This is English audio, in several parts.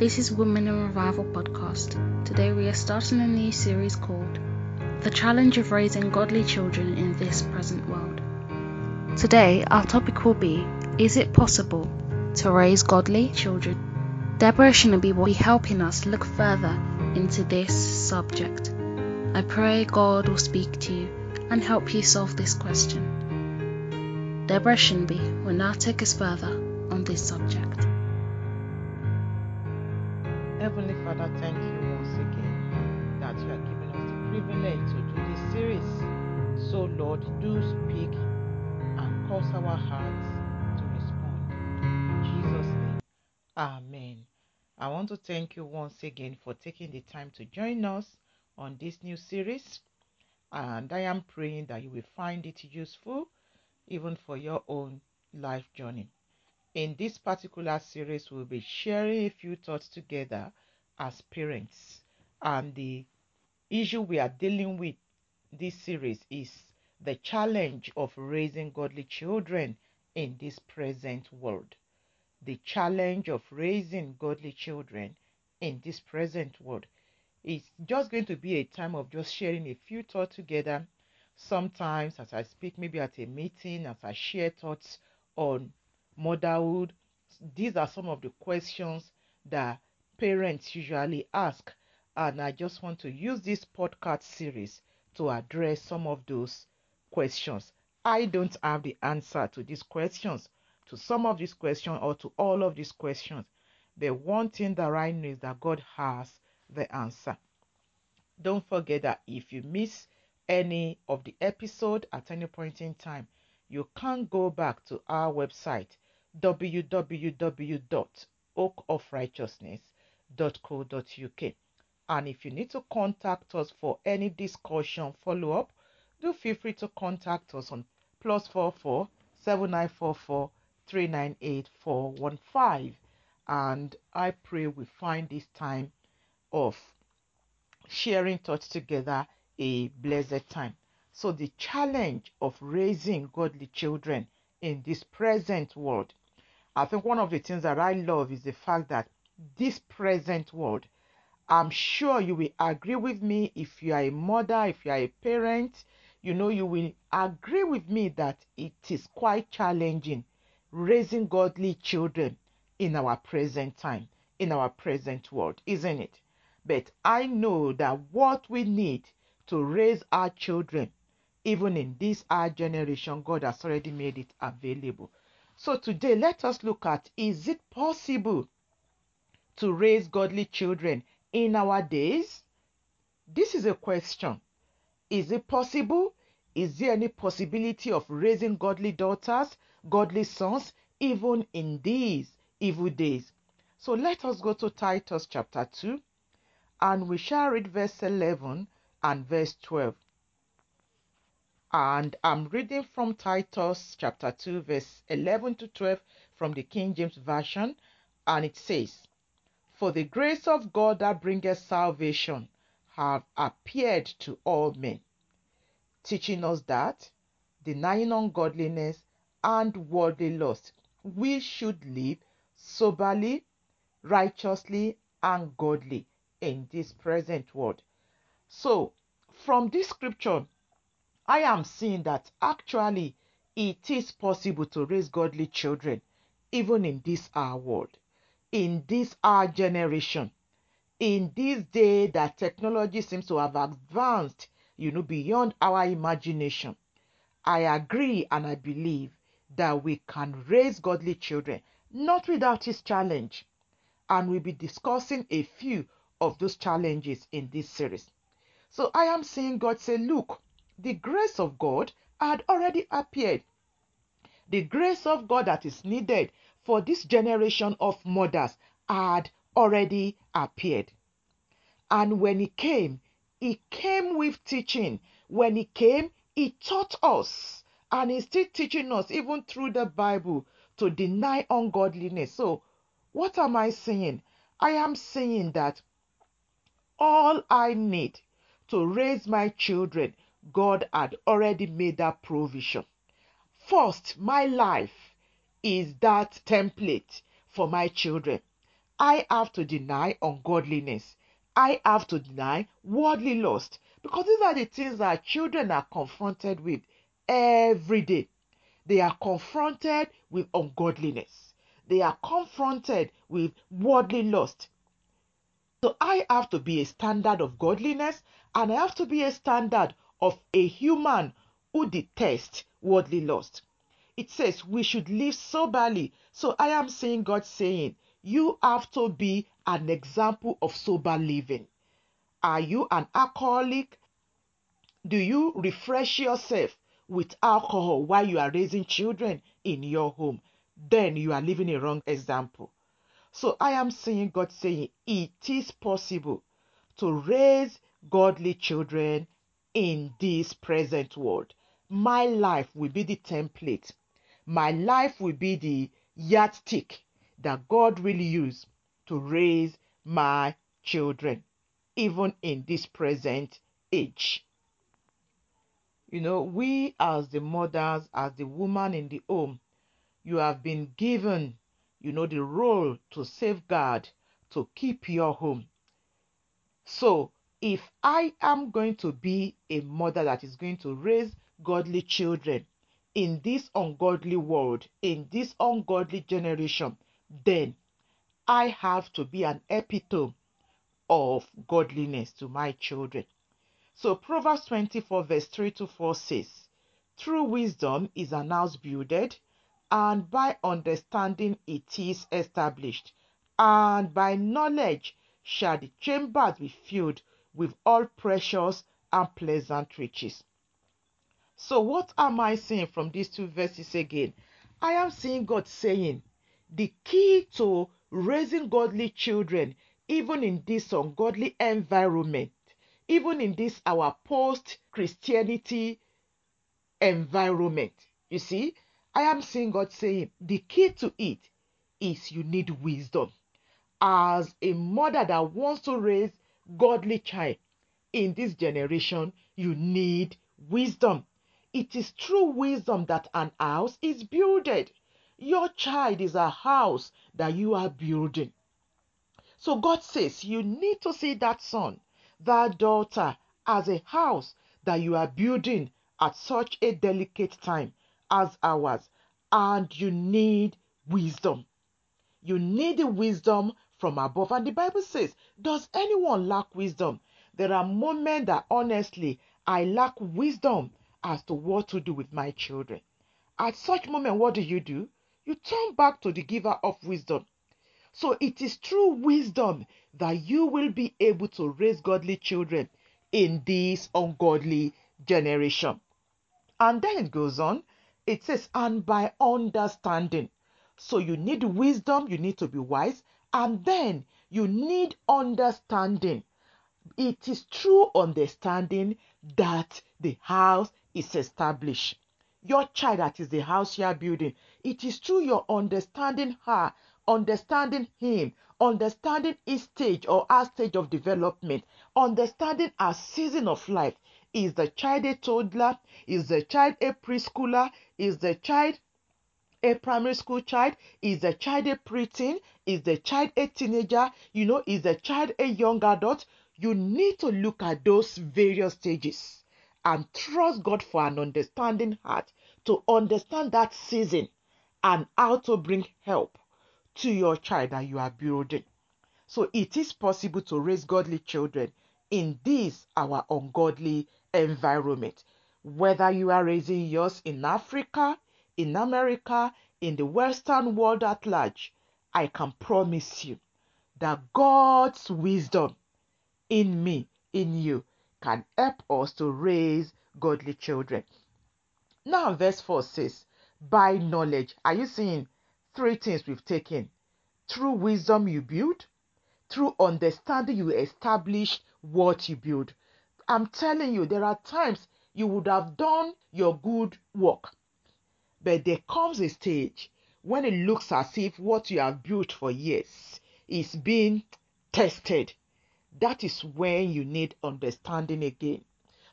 This is Women in Revival podcast. Today we are starting a new series called The Challenge of Raising Godly Children in This Present World. Today our topic will be Is it possible to raise godly children? Deborah Shinabi will be helping us look further into this subject. I pray God will speak to you and help you solve this question. Deborah Shinby will now take us further on this subject. Thank you once again for taking the time to join us on this new series. And I am praying that you will find it useful even for your own life journey. In this particular series, we'll be sharing a few thoughts together as parents. And the issue we are dealing with this series is the challenge of raising godly children in this present world. The challenge of raising godly children in this present world. It's just going to be a time of just sharing a few thoughts together. Sometimes, as I speak, maybe at a meeting, as I share thoughts on motherhood, these are some of the questions that parents usually ask. And I just want to use this podcast series to address some of those questions. I don't have the answer to these questions, to some of these questions, or to all of these questions. The one thing that I know is that God has the answer. Don't forget that if you miss any of the episode at any point in time, you can go back to our website www.oakofrighteousness.co.uk. And if you need to contact us for any discussion follow up, do feel free to contact us on plus 44 7944 398 415. And I pray we find this time of sharing thoughts together a blessed time. So, the challenge of raising godly children in this present world. I think one of the things that I love is the fact that this present world, I'm sure you will agree with me if you are a mother, if you are a parent, you know, you will agree with me that it is quite challenging raising godly children in our present time, in our present world, isn't it? But I know that what we need to raise our children, even in this our generation, God has already made it available. So today, let us look at is it possible to raise godly children in our days? This is a question. Is it possible? Is there any possibility of raising godly daughters, godly sons, even in these evil days? So let us go to Titus chapter 2 and we shall read verse 11 and verse 12. And I'm reading from Titus chapter 2, verse 11 to 12 from the King James Version, and it says, For the grace of God that bringeth salvation have appeared to all men, teaching us that, denying ungodliness and worldly lust, we should live soberly, righteously, and godly in this present world. So, from this scripture, I am seeing that actually it is possible to raise godly children even in this our world, in this our generation, in this day that technology seems to have advanced, you know, beyond our imagination. I agree and I believe that we can raise godly children, not without this challenge. And we'll be discussing a few of those challenges in this series. So I am saying God say, look, the grace of God had already appeared. The grace of God that is needed for this generation of mothers had already appeared. And when He came, He came with teaching. When He came, He taught us. And He's still teaching us, even through the Bible, to deny ungodliness. So, what am I saying? I am saying that all I need to raise my children, God had already made that provision. First, my life is that template for my children. I have to deny ungodliness. I have to deny worldly lust. Because these are the things that children are confronted with every day. They are confronted with ungodliness. They are confronted with worldly lust. So I have to be a standard of godliness and I have to be a standard of a human who detests worldly lust. It says we should live soberly. So I am saying God saying you have to be an example of sober living. Are you an alcoholic? Do you refresh yourself with alcohol while you are raising children in your home? Then you are living a wrong example. So I am saying, God saying, it is possible to raise godly children in this present world. My life will be the template. My life will be the yardstick that God will use to raise my children, even in this present age. You know, we as the mothers, as the woman in the home, you have been given, you know, the role to safeguard, to keep your home. So, if I am going to be a mother that is going to raise godly children in this ungodly world, in this ungodly generation, then I have to be an epitome of godliness to my children. So Proverbs 24 verse 3 to 4 says, True wisdom is an house builded, and by understanding it is established, and by knowledge shall the chambers be filled with all precious and pleasant riches. So what am I saying from these two verses again? I am seeing God saying, the key to raising godly children, even in this ungodly environment, even in this our post Christianity environment. You see, I am seeing God saying the key to it is you need wisdom. As a mother that wants to raise godly child in this generation, you need wisdom. It is through wisdom that an house is builded. Your child is a house that you are building. So God says you need to see that son, that daughter, as a house that you are building at such a delicate time as ours. And you need wisdom. You need the wisdom from above. And the Bible says, Does anyone lack wisdom? There are moments that honestly I lack wisdom as to what to do with my children. At such moment, what do you do? you turn back to the giver of wisdom. So it is through wisdom that you will be able to raise godly children in this ungodly generation. And then it goes on, it says, and by understanding. So you need wisdom, you need to be wise, and then you need understanding. It is through understanding that the house is established your child that is the house you are building. It is through your understanding her, understanding him, understanding his stage or our stage of development, understanding our season of life. Is the child a toddler? Is the child a preschooler? Is the child a primary school child? Is the child a preteen? Is the child a teenager? You know, is the child a young adult? You need to look at those various stages and trust God for an understanding heart to understand that season and how to bring help to your child that you are building. So it is possible to raise godly children in this our ungodly environment. Whether you are raising yours in Africa, in America, in the Western world at large, I can promise you that God's wisdom in me, in you, can help us to raise godly children. Now, verse 4 says, By knowledge. Are you seeing three things we've taken? Through wisdom, you build, through understanding, you establish what you build. I'm telling you, there are times you would have done your good work, but there comes a stage when it looks as if what you have built for years is being tested that is when you need understanding again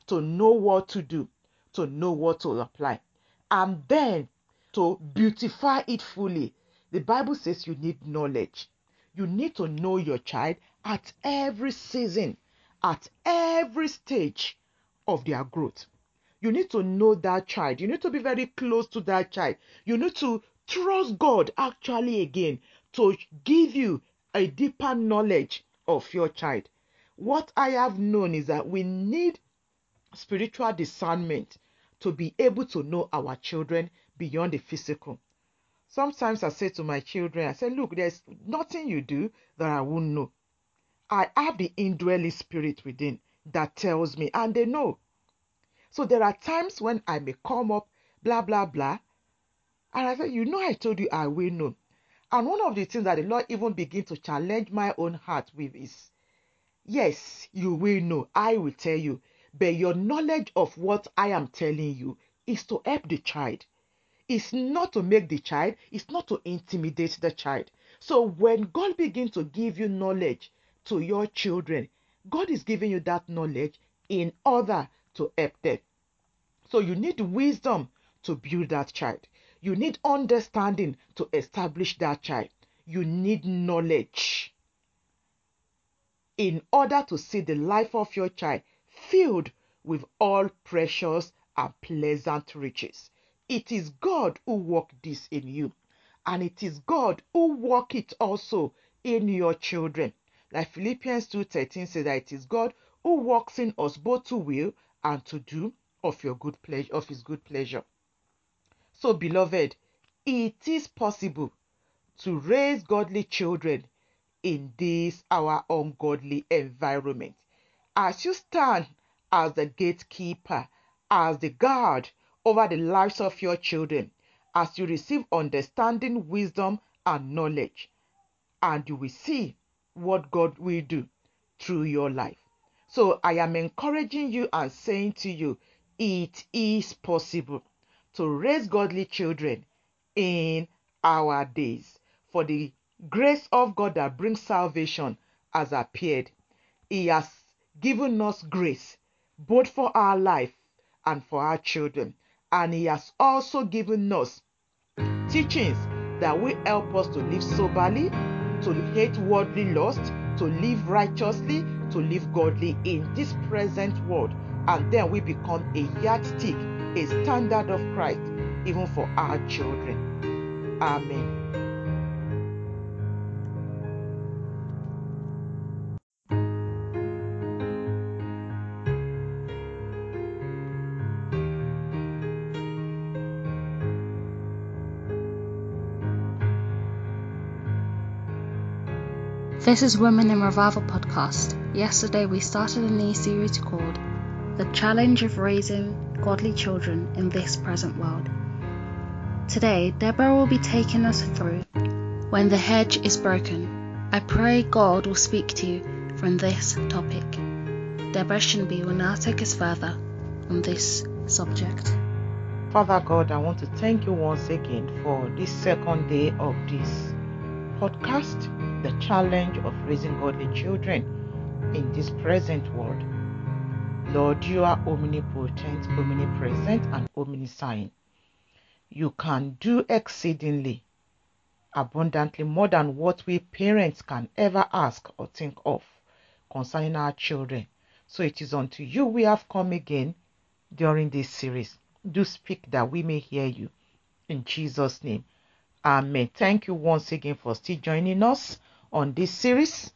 to know what to do, to know what to apply, and then to beautify it fully. The Bible says you need knowledge. You need to know your child at every season, at every stage of their growth. You need to know that child. You need to be very close to that child. You need to trust God actually again to give you a deeper knowledge of your child. What I have known is that we need spiritual discernment to be able to know our children beyond the physical. Sometimes I say to my children, I say, look, there's nothing you do that I won't know. I have the indwelling spirit within that tells me, and they know. So there are times when I may come up, blah, blah, blah. And I say, you know, I told you I will know. And one of the things that the Lord even begin to challenge my own heart with is, yes, you will know. I will tell you. But your knowledge of what I am telling you is to help the child. It's not to make the child, it's not to intimidate the child. So when God begins to give you knowledge to your children, God is giving you that knowledge in order to help them. So you need wisdom to build that child. You need understanding to establish that child. You need knowledge in order to see the life of your child filled with all precious and pleasant riches. It is God who worked this in you, and it is God who work it also in your children. Like Philippians 2:13 says that it is God who works in us both to will and to do of your good pleasure of his good pleasure. So beloved, it is possible to raise godly children in this our ungodly environment. As you stand as the gatekeeper, as the guard over the lives of your children, as you receive understanding, wisdom, and knowledge, and you will see what God will do through your life. So I am encouraging you and saying to you, it is possible to raise godly children in our days. For the grace of God that brings salvation has appeared. He has given us grace both for our life and for our children. And He has also given us teachings that will help us to live soberly, to hate worldly lust, to live righteously, to live godly in this present world. And then we become a yardstick, a standard of Christ, even for our children. Amen. This is Women in Revival podcast. Yesterday we started a new series called The Challenge of Raising Godly Children in This Present World. Today, Deborah will be taking us through When the Hedge is Broken. I pray God will speak to you from this topic. Deborah Shinby will now take us further on this subject. Father God, I want to thank you once again for this second day of this podcast the challenge of raising godly children in this present world. Lord, you are omnipotent, omnipresent, and omniscient. You can do exceedingly abundantly more than what we parents can ever ask or think of concerning our children. So it is unto you we have come again during this series. Do speak that we may hear you. In Jesus' name. Amen. Thank you once again for still joining us on this series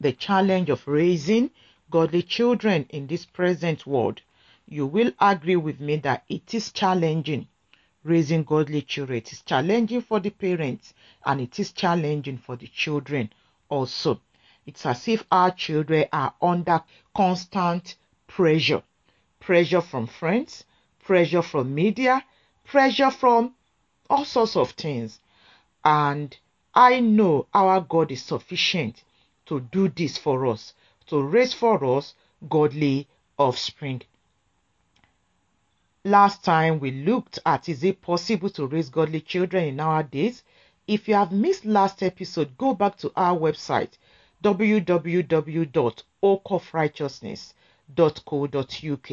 the challenge of raising godly children in this present world. You will agree with me that it is challenging raising godly children. It is challenging for the parents and it is challenging for the children also. It's as if our children are under constant pressure pressure from friends, pressure from media, pressure from all sorts of things. And I know our God is sufficient to do this for us, to raise for us godly offspring. Last time we looked at is it possible to raise godly children in our days? If you have missed last episode, go back to our website www.oakofrighteousness.co.uk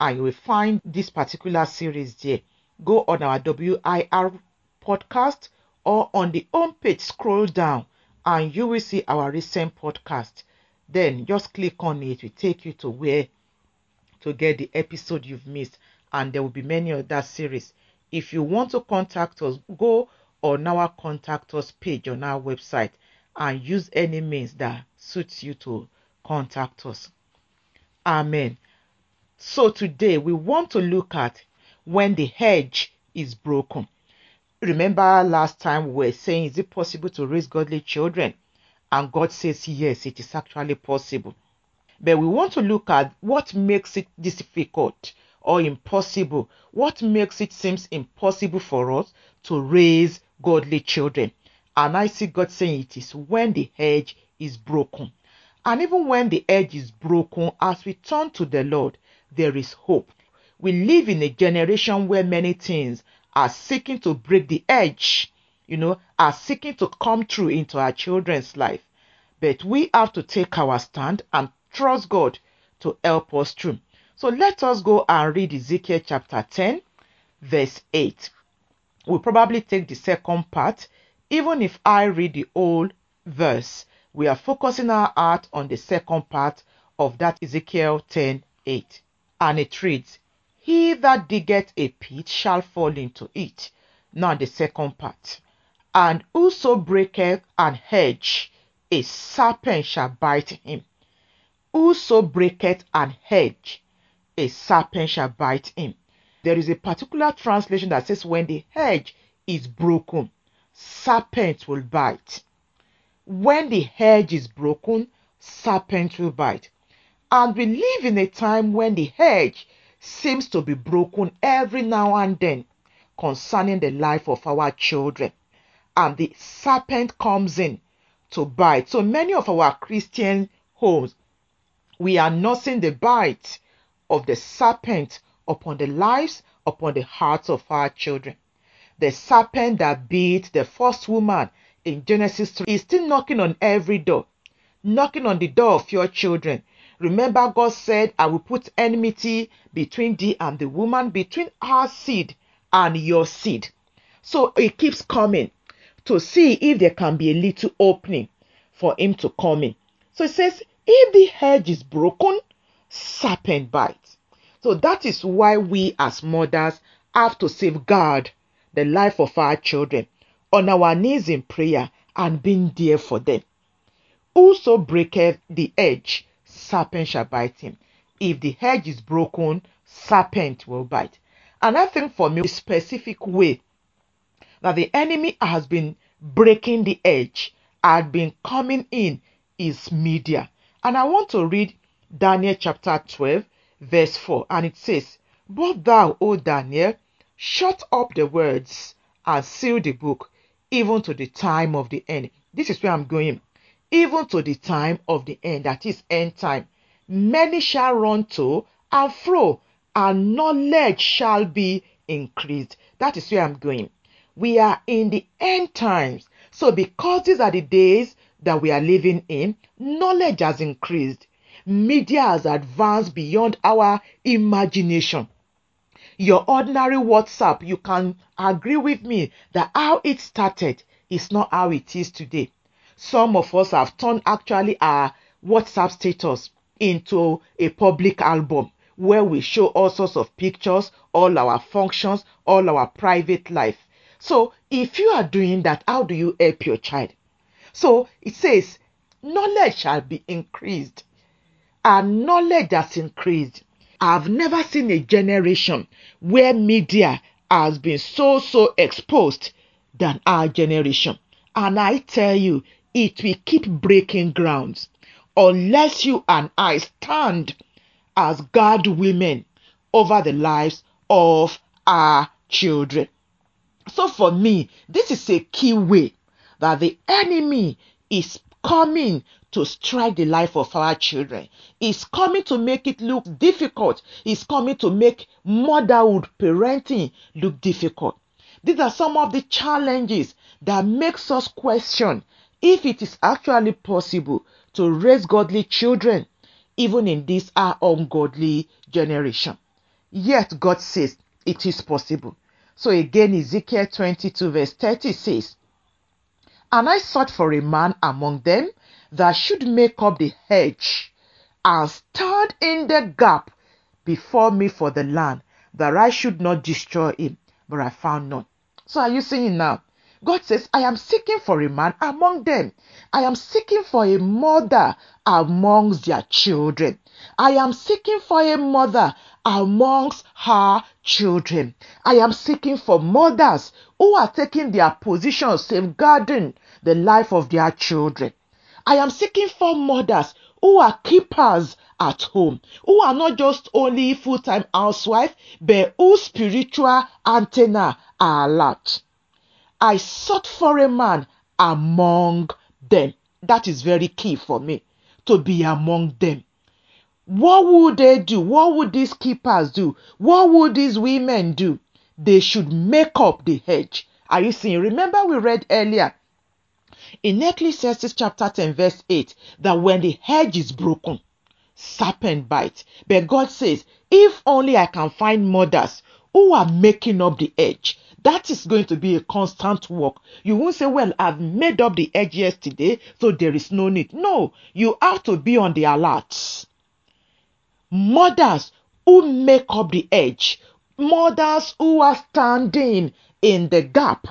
and you will find this particular series there. Go on our WIR podcast or on the home page, scroll down and you will see our recent podcast. Then just click on it, it will take you to where to get the episode you've missed, and there will be many other series. If you want to contact us, go on our contact us page on our website and use any means that suits you to contact us. Amen. So today we want to look at when the hedge is broken. Remember last time we were saying, is it possible to raise godly children? And God says, yes, it is actually possible. But we want to look at what makes it difficult or impossible. What makes it seems impossible for us to raise godly children. And I see God saying it is when the hedge is broken. And even when the edge is broken, as we turn to the Lord, there is hope. We live in a generation where many things are seeking to break the edge, you know, are seeking to come through into our children's life. But we have to take our stand and trust God to help us through. So let us go and read Ezekiel chapter 10, verse 8. We'll probably take the second part, even if I read the whole verse. We are focusing our heart on the second part of that Ezekiel 10 8. And it reads, He that diggeth a pit shall fall into it. Now the second part. And whoso breaketh an hedge, a serpent shall bite him. Whoso breaketh an hedge, a serpent shall bite him. There is a particular translation that says, When the hedge is broken, serpent will bite. When the hedge is broken, serpent will bite. And we live in a time when the hedge seems to be broken every now and then concerning the life of our children. And the serpent comes in to bite. So many of our Christian homes, we are nursing the bite of the serpent upon the lives, upon the hearts of our children. The serpent that beat the first woman in Genesis 3 is still knocking on every door, knocking on the door of your children. Remember, God said, I will put enmity between thee and the woman, between our seed and your seed. So it keeps coming to see if there can be a little opening for him to come in. So it says, if the hedge is broken, serpent bites. So that is why we as mothers have to safeguard the life of our children on our knees in prayer and being there for them. Whoso breaketh the edge, serpent shall bite him. If the hedge is broken, serpent will bite. And I think for me, the specific way that the enemy has been breaking the edge, had been coming in, is media. And I want to read Daniel chapter 12, verse 4, and it says, But thou, O Daniel, shut up the words and seal the book, even to the time of the end. This is where I'm going. Even to the time of the end, that is end time. Many shall run to and fro, and knowledge shall be increased. That is where I'm going. We are in the end times. So, because these are the days that we are living in, knowledge has increased. Media has advanced beyond our imagination. Your ordinary WhatsApp, you can agree with me that how it started is not how it is today. Some of us have turned actually our WhatsApp status into a public album where we show all sorts of pictures, all our functions, all our private life. So, if you are doing that, how do you help your child? So, it says, knowledge shall be increased. And knowledge has increased. I've never seen a generation where media has been so, so exposed than our generation. And I tell you, it will keep breaking grounds unless you and I stand as God women over the lives of our children. So for me, this is a key way that the enemy is coming to strike the life of our children. Is coming to make it look difficult. Is coming to make motherhood, parenting look difficult. These are some of the challenges that makes us question if it is actually possible to raise godly children even in this our ungodly generation. Yet God says it is possible. So again, Ezekiel 22 verse 30 says, And I sought for a man among them that should make up the hedge and stand in the gap before me for the land, that I should not destroy him. But I found none. So are you seeing now? God says, I am seeking for a man among them. I am seeking for a mother amongst their children. I am seeking for a mother amongst her children. I am seeking for mothers who are taking their position safeguarding the life of their children. I am seeking for mothers who are keepers at home, who are not just only full time housewife, but whose spiritual antenna are alert. I sought for a man among them. That is very key for me to be among them. What would they do? What would these keepers do? What would these women do? They should make up the hedge. Are you seeing? Remember, we read earlier in Ecclesiastes chapter 10, verse 8, that when the hedge is broken, serpent bite. But God says, if only I can find mothers who are making up the edge, that is going to be a constant work. You won't say, Well, I've made up the edge yesterday, so there is no need. No, you have to be on the alert. Mothers who make up the edge, mothers who are standing in the gap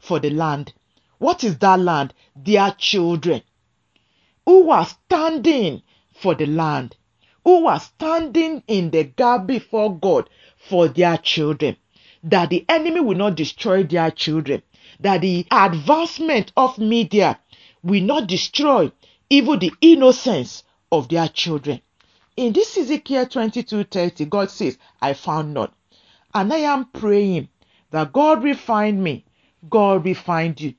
for the land. What is that land? Their children. Who are standing for the land, who are standing in the gap before God for their children that the enemy will not destroy their children, that the advancement of media will not destroy even the innocence of their children. In this Ezekiel 22:30, God says, I found none. And I am praying that God will find me, God will find you.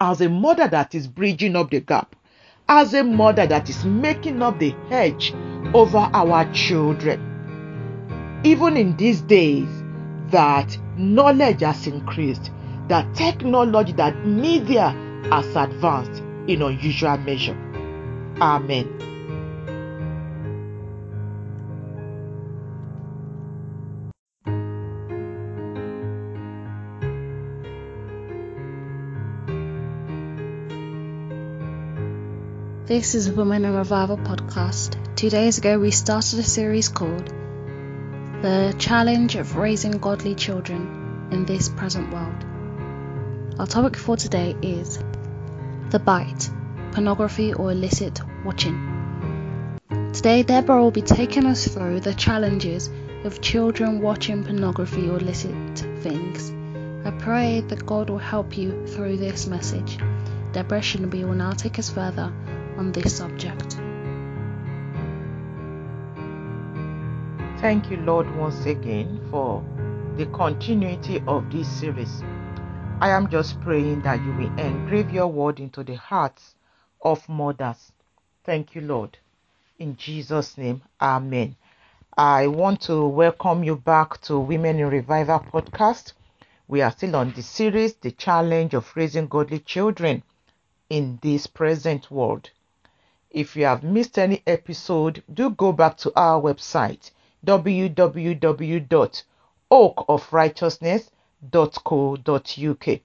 As a mother that is bridging up the gap, as a mother that is making up the hedge over our children. Even in these days, that knowledge has increased, that technology, that media has advanced in unusual measure. Amen. This is Women in Revival podcast. Two days ago, we started a series called the challenge of raising godly children in this present world. Our topic for today is the bite pornography or illicit watching. Today, Deborah will be taking us through the challenges of children watching pornography or illicit things. I pray that God will help you through this message. Deborah Shinobi will now take us further on this subject. Thank you, Lord, once again for the continuity of this series. I am just praying that you will engrave your word into the hearts of mothers. Thank you, Lord. In Jesus' name, Amen. I want to welcome you back to Women in Revival podcast. We are still on the series, The Challenge of Raising Godly Children in this present world. If you have missed any episode, do go back to our website www.oakofrighteousness.co.uk.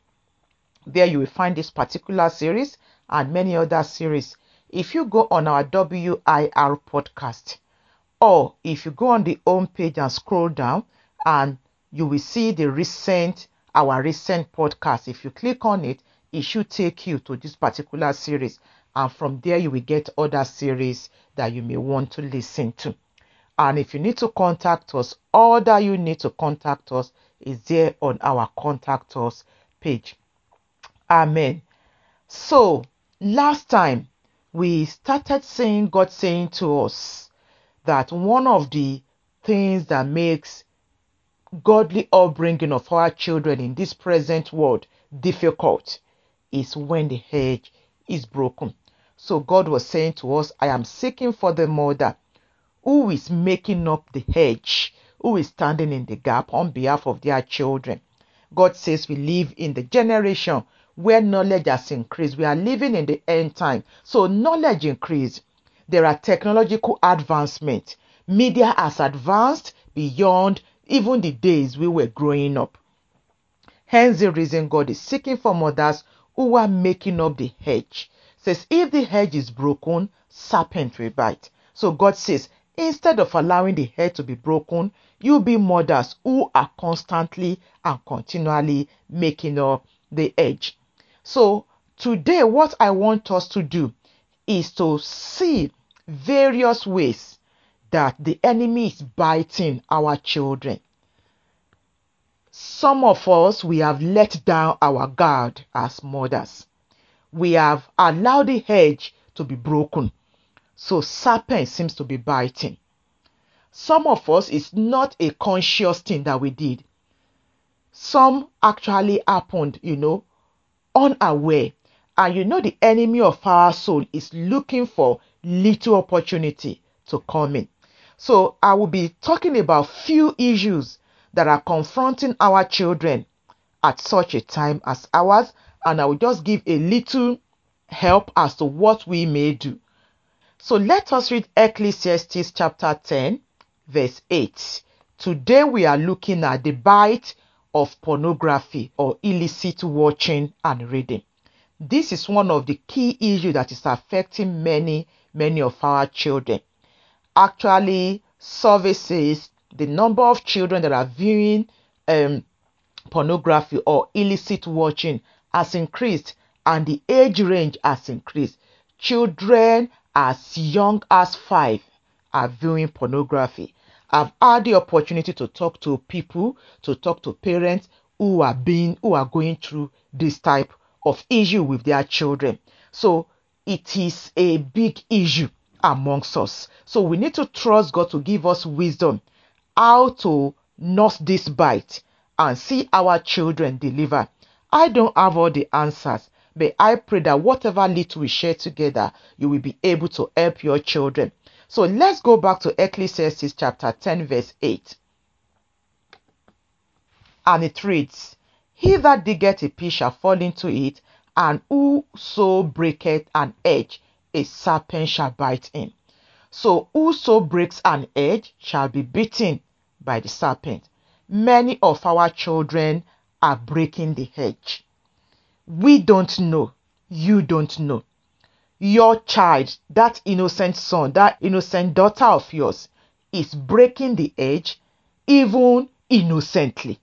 There you will find this particular series and many other series. If you go on our WIR podcast, or if you go on the home page and scroll down, and you will see the recent our recent podcast. If you click on it, it should take you to this particular series, and from there you will get other series that you may want to listen to. And if you need to contact us, all that you need to contact us is there on our contact us page. Amen. So, last time we started saying God saying to us that one of the things that makes godly upbringing of our children in this present world difficult is when the hedge is broken. So God was saying to us, I am seeking for the mother who is making up the hedge, who is standing in the gap on behalf of their children. God says we live in the generation where knowledge has increased. We are living in the end time. So knowledge increased. There are technological advancement. Media has advanced beyond even the days we were growing up. Hence the reason God is seeking for mothers who are making up the hedge. says, if the hedge is broken, serpent will bite. So God says, instead of allowing the hedge to be broken, you be mothers who are constantly and continually making up the edge. So today, what I want us to do is to see various ways that the enemy is biting our children. Some of us, we have let down our guard as mothers. We have allowed the hedge to be broken. So serpent seems to be biting. Some of us, it's not a conscious thing that we did. Some actually happened, you know, unaware. And you know, the enemy of our soul is looking for little opportunity to come in. So I will be talking about few issues that are confronting our children at such a time as ours, and I will just give a little help as to what we may do. So let us read Ecclesiastes chapter 10, verse 8. Today we are looking at the bite of pornography or illicit watching and reading. This is one of the key issues that is affecting many, many of our children. Actually, services the number of children that are viewing um, pornography or illicit watching has increased and the age range has increased. Children as young as five are viewing pornography. I've had the opportunity to talk to people, to talk to parents who are being who are going through this type of issue with their children. So it is a big issue amongst us. So we need to trust God to give us wisdom how to nurse this bite and see our children deliver. I don't have all the answers, but I pray that whatever little we share together, you will be able to help your children. So let's go back to Ecclesiastes chapter 10, verse 8. And it reads, He that diggeth a pit shall fall into it, and whoso breaketh an edge, a serpent shall bite him. So whoso breaks an edge shall be beaten by the serpent. Many of our children are breaking the hedge. We don't know. You don't know. Your child, that innocent son, that innocent daughter of yours, is breaking the edge even innocently.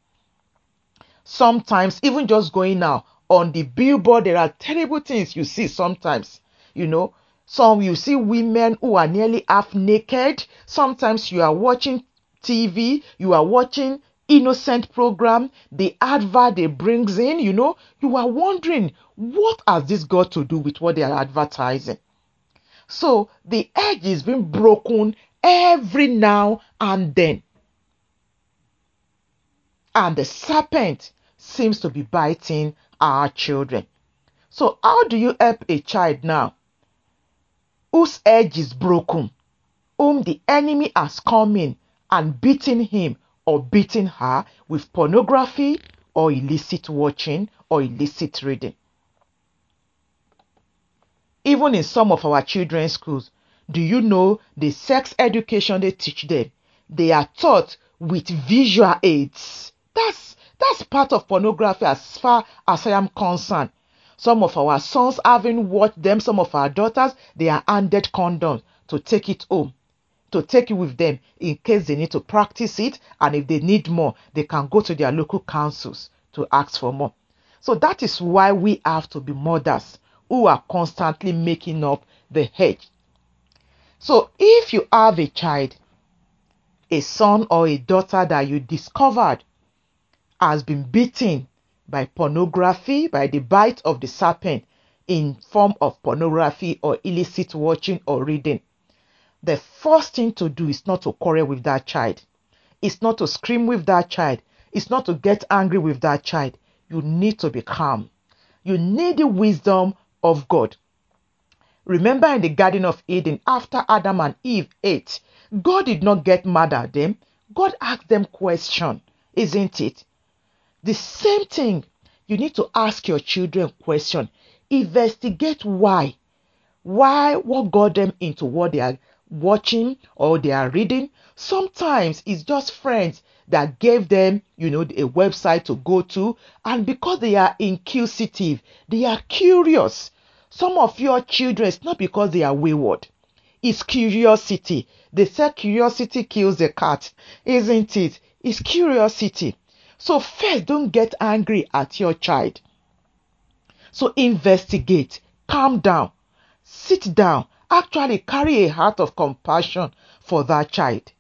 Sometimes, even just going out on the billboard, there are terrible things you see sometimes. You know, some you see women who are nearly half naked. Sometimes you are watching TV, you are watching innocent program, the advert they brings in, you know, you are wondering what has this got to do with what they are advertising. So the edge is being broken every now and then. And the serpent seems to be biting our children. So how do you help a child now whose edge is broken, whom the enemy has come in and beaten him or beating her with pornography or illicit watching or illicit reading. Even in some of our children's schools, do you know the sex education they teach them? They are taught with visual aids. That's that's part of pornography as far as I am concerned. Some of our sons having watched them, some of our daughters, they are handed condoms to take it home to take it with them in case they need to practice it and if they need more they can go to their local councils to ask for more. So that is why we have to be mothers who are constantly making up the hedge. So if you have a child a son or a daughter that you discovered has been beaten by pornography by the bite of the serpent in form of pornography or illicit watching or reading the first thing to do is not to quarrel with that child. It's not to scream with that child. It's not to get angry with that child. You need to be calm. You need the wisdom of God. Remember in the Garden of Eden, after Adam and Eve ate, God did not get mad at them. God asked them question, isn't it? The same thing. You need to ask your children question. Investigate why. Why what got them into what they are watching or they are reading. Sometimes it's just friends that gave them, you know, a website to go to. And because they are inquisitive, they are curious. Some of your children, it's not because they are wayward, it's curiosity. They say curiosity kills the cat, isn't it? It's curiosity. So, first, don't get angry at your child. So, investigate, calm down, sit down, actually carry a heart of compassion for that child.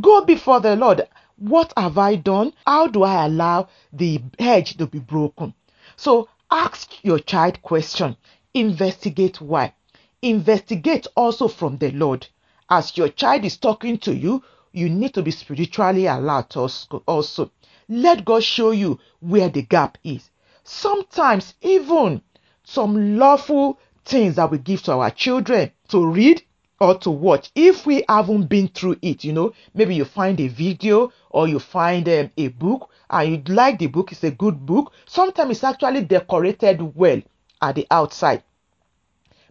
Go before the Lord. What have I done? How do I allow the hedge to be broken? So ask your child question. Investigate why. Investigate also from the Lord. As your child is talking to you, you need to be spiritually alert also. Let God show you where the gap is. Sometimes even some lawful things that we give to our children to read or to watch. If we haven't been through it you know maybe you find a video or you find um, a book and you like the book it's a good book. Sometimes it's actually decorated well at the outside.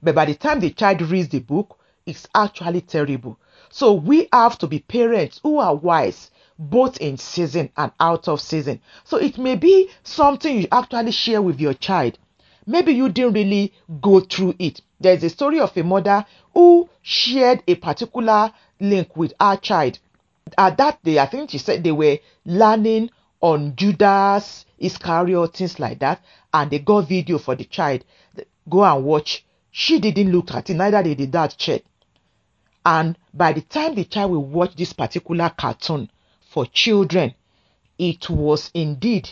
But by the time the child reads the book it's actually terrible. So we have to be parents who are wise both in season and out of season. So it may be something you actually share with your child maybe you didn't really go through it. There's a story of a mother who shared a particular link with her child. At that day, I think she said they were learning on Judas Iscariot, things like that, and they got video for the child. Go and watch. She didn't look at it, neither did the dad check. And by the time the child will watch this particular cartoon for children, it was indeed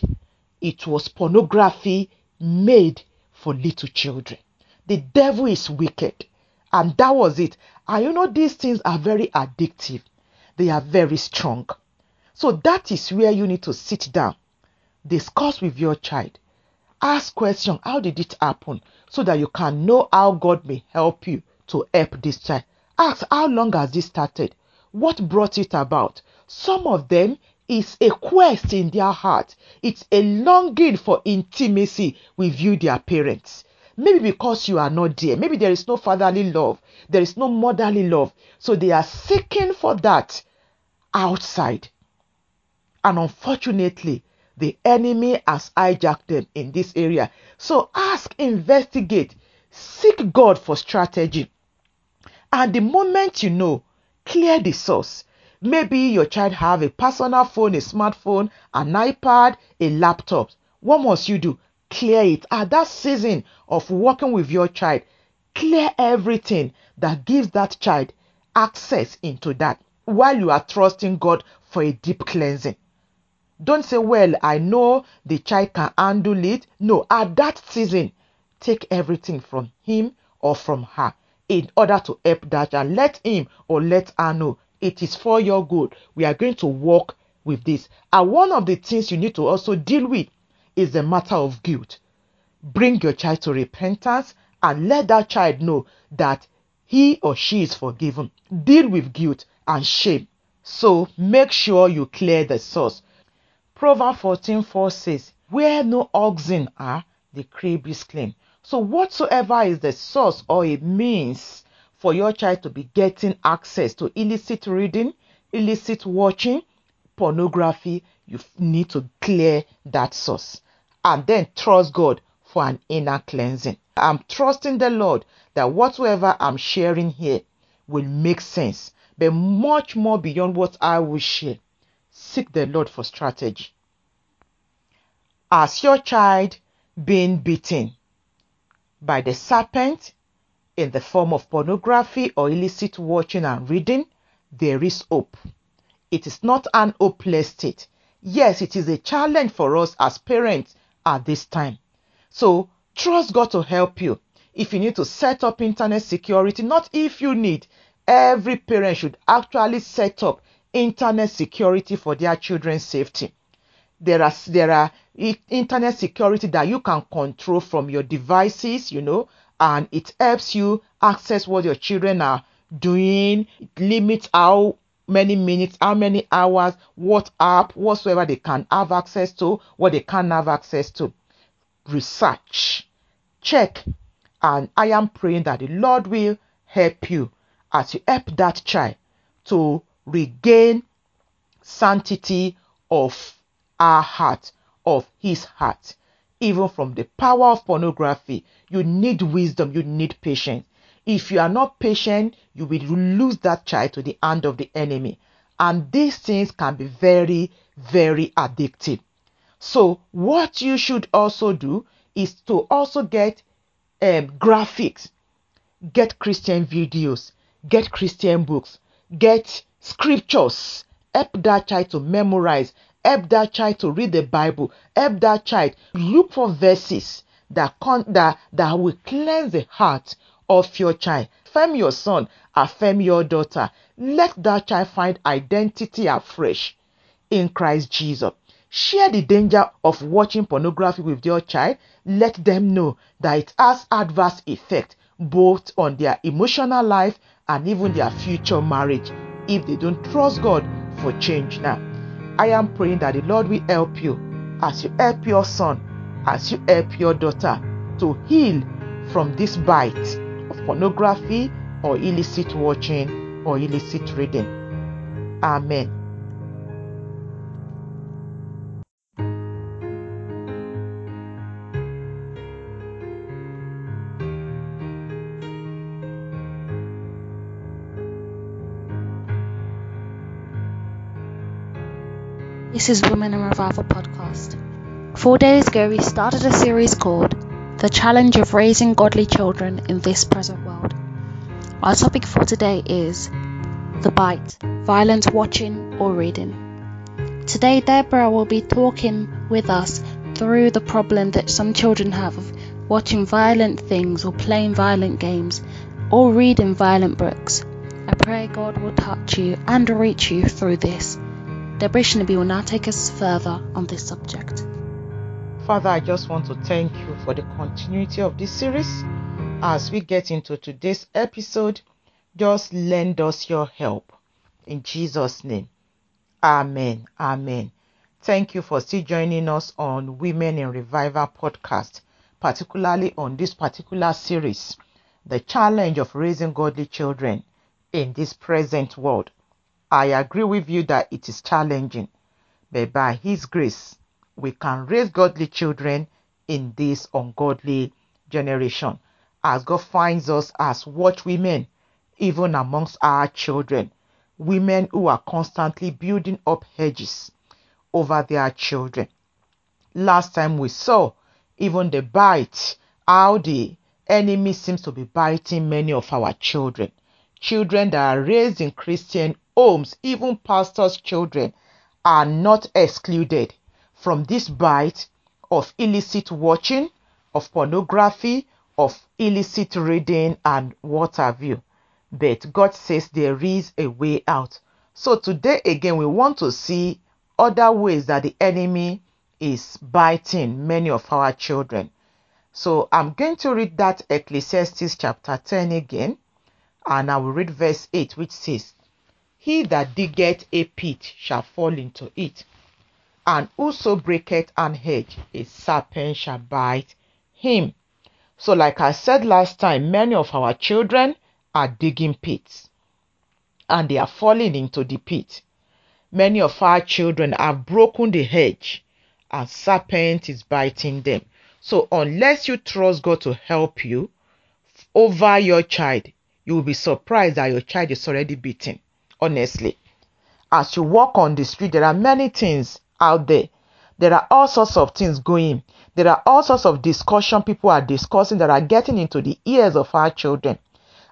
it was pornography made for little children. The devil is wicked. And that was it. And you know, these things are very addictive, they are very strong. So that is where you need to sit down, discuss with your child, ask questions how did it happen so that you can know how God may help you to help this child. Ask how long has this started? What brought it about? Some of them is a quest in their heart. It's a longing for intimacy with you, their parents. Maybe because you are not there. Maybe there is no fatherly love. There is no motherly love. So they are seeking for that outside. And unfortunately, the enemy has hijacked them in this area. So ask, investigate, seek God for strategy. And the moment you know, clear the source Maybe your child have a personal phone, a smartphone, an iPad, a laptop. What must you do? Clear it. At that season of working with your child, clear everything that gives that child access into that while you are trusting God for a deep cleansing. Don't say, Well, I know the child can handle it. No, at that season, take everything from him or from her in order to help that and let him or let her know it is for your good. We are going to work with this. And one of the things you need to also deal with is the matter of guilt. Bring your child to repentance and let that child know that he or she is forgiven. Deal with guilt and shame. So make sure you clear the source. Proverbs 14 4 says, Where no oxen are, the crib is clean. So whatsoever is the source or a means for your child to be getting access to illicit reading, illicit watching, pornography, you need to clear that source and then trust God for an inner cleansing. I'm trusting the Lord that whatsoever I'm sharing here will make sense, but much more beyond what I will share. Seek the Lord for strategy. As your child being beaten by the serpent in the form of pornography or illicit watching and reading, there is hope. It is not an hopeless state. Yes, it is a challenge for us as parents at this time. So trust God to help you. If you need to set up internet security, not if you need, every parent should actually set up internet security for their children's safety. There are there are internet security that you can control from your devices, you know, and it helps you access what your children are doing. It limits how many minutes, how many hours, what app, whatsoever they can have access to, what they can have access to. Research, check, and I am praying that the Lord will help you as you help that child to regain sanctity of our heart, of his heart. Even from the power of pornography, you need wisdom, you need patience. If you are not patient, you will lose that child to the hand of the enemy. And these things can be very, very addictive. So, what you should also do is to also get um, graphics, get Christian videos, get Christian books, get scriptures. Help that child to memorize, help that child to read the Bible, help that child look for verses that, con- that, that will cleanse the heart of your child. Affirm your son, affirm your daughter. Let that child find identity afresh in Christ Jesus. Share the danger of watching pornography with your child. Let them know that it has adverse effect both on their emotional life and even their future marriage if they don't trust God for change now. I am praying that the Lord will help you as you help your son, as you help your daughter to heal from this bite of pornography or illicit watching or illicit reading. Amen. This is Women in Revival podcast. Four days ago, we started a series called The Challenge of Raising Godly Children in This Present World. Our topic for today is The Bite Violent Watching or Reading. Today, Deborah will be talking with us through the problem that some children have of watching violent things or playing violent games or reading violent books. I pray God will touch you and reach you through this. Deborah will now take us further on this subject. Father, I just want to thank you for the continuity of this series. As we get into today's episode, just lend us your help. In Jesus' name. Amen. Amen. Thank you for still joining us on Women in Revival podcast, particularly on this particular series, The Challenge of Raising Godly Children in this present world. I agree with you that it is challenging, but by His grace, we can raise godly children in this ungodly generation. As God finds us as watchwomen, even amongst our children, women who are constantly building up hedges over their children. Last time we saw even the bite, how the enemy seems to be biting many of our children. Children that are raised in Christian homes, even pastors' children, are not excluded from this bite of illicit watching, of pornography, of illicit reading, and what have you. But God says there is a way out. So today again, we want to see other ways that the enemy is biting many of our children. So I'm going to read that Ecclesiastes chapter 10 again, and I will read verse 8, which says, he that diggeth a pit shall fall into it, and whoso breaketh an hedge, a serpent shall bite him. So, like I said last time, many of our children are digging pits and they are falling into the pit. Many of our children have broken the hedge and serpent is biting them. So, unless you trust God to help you over your child, you will be surprised that your child is already beaten honestly. As you walk on the street, there are many things out there. There are all sorts of things going. There are all sorts of discussion people are discussing that are getting into the ears of our children.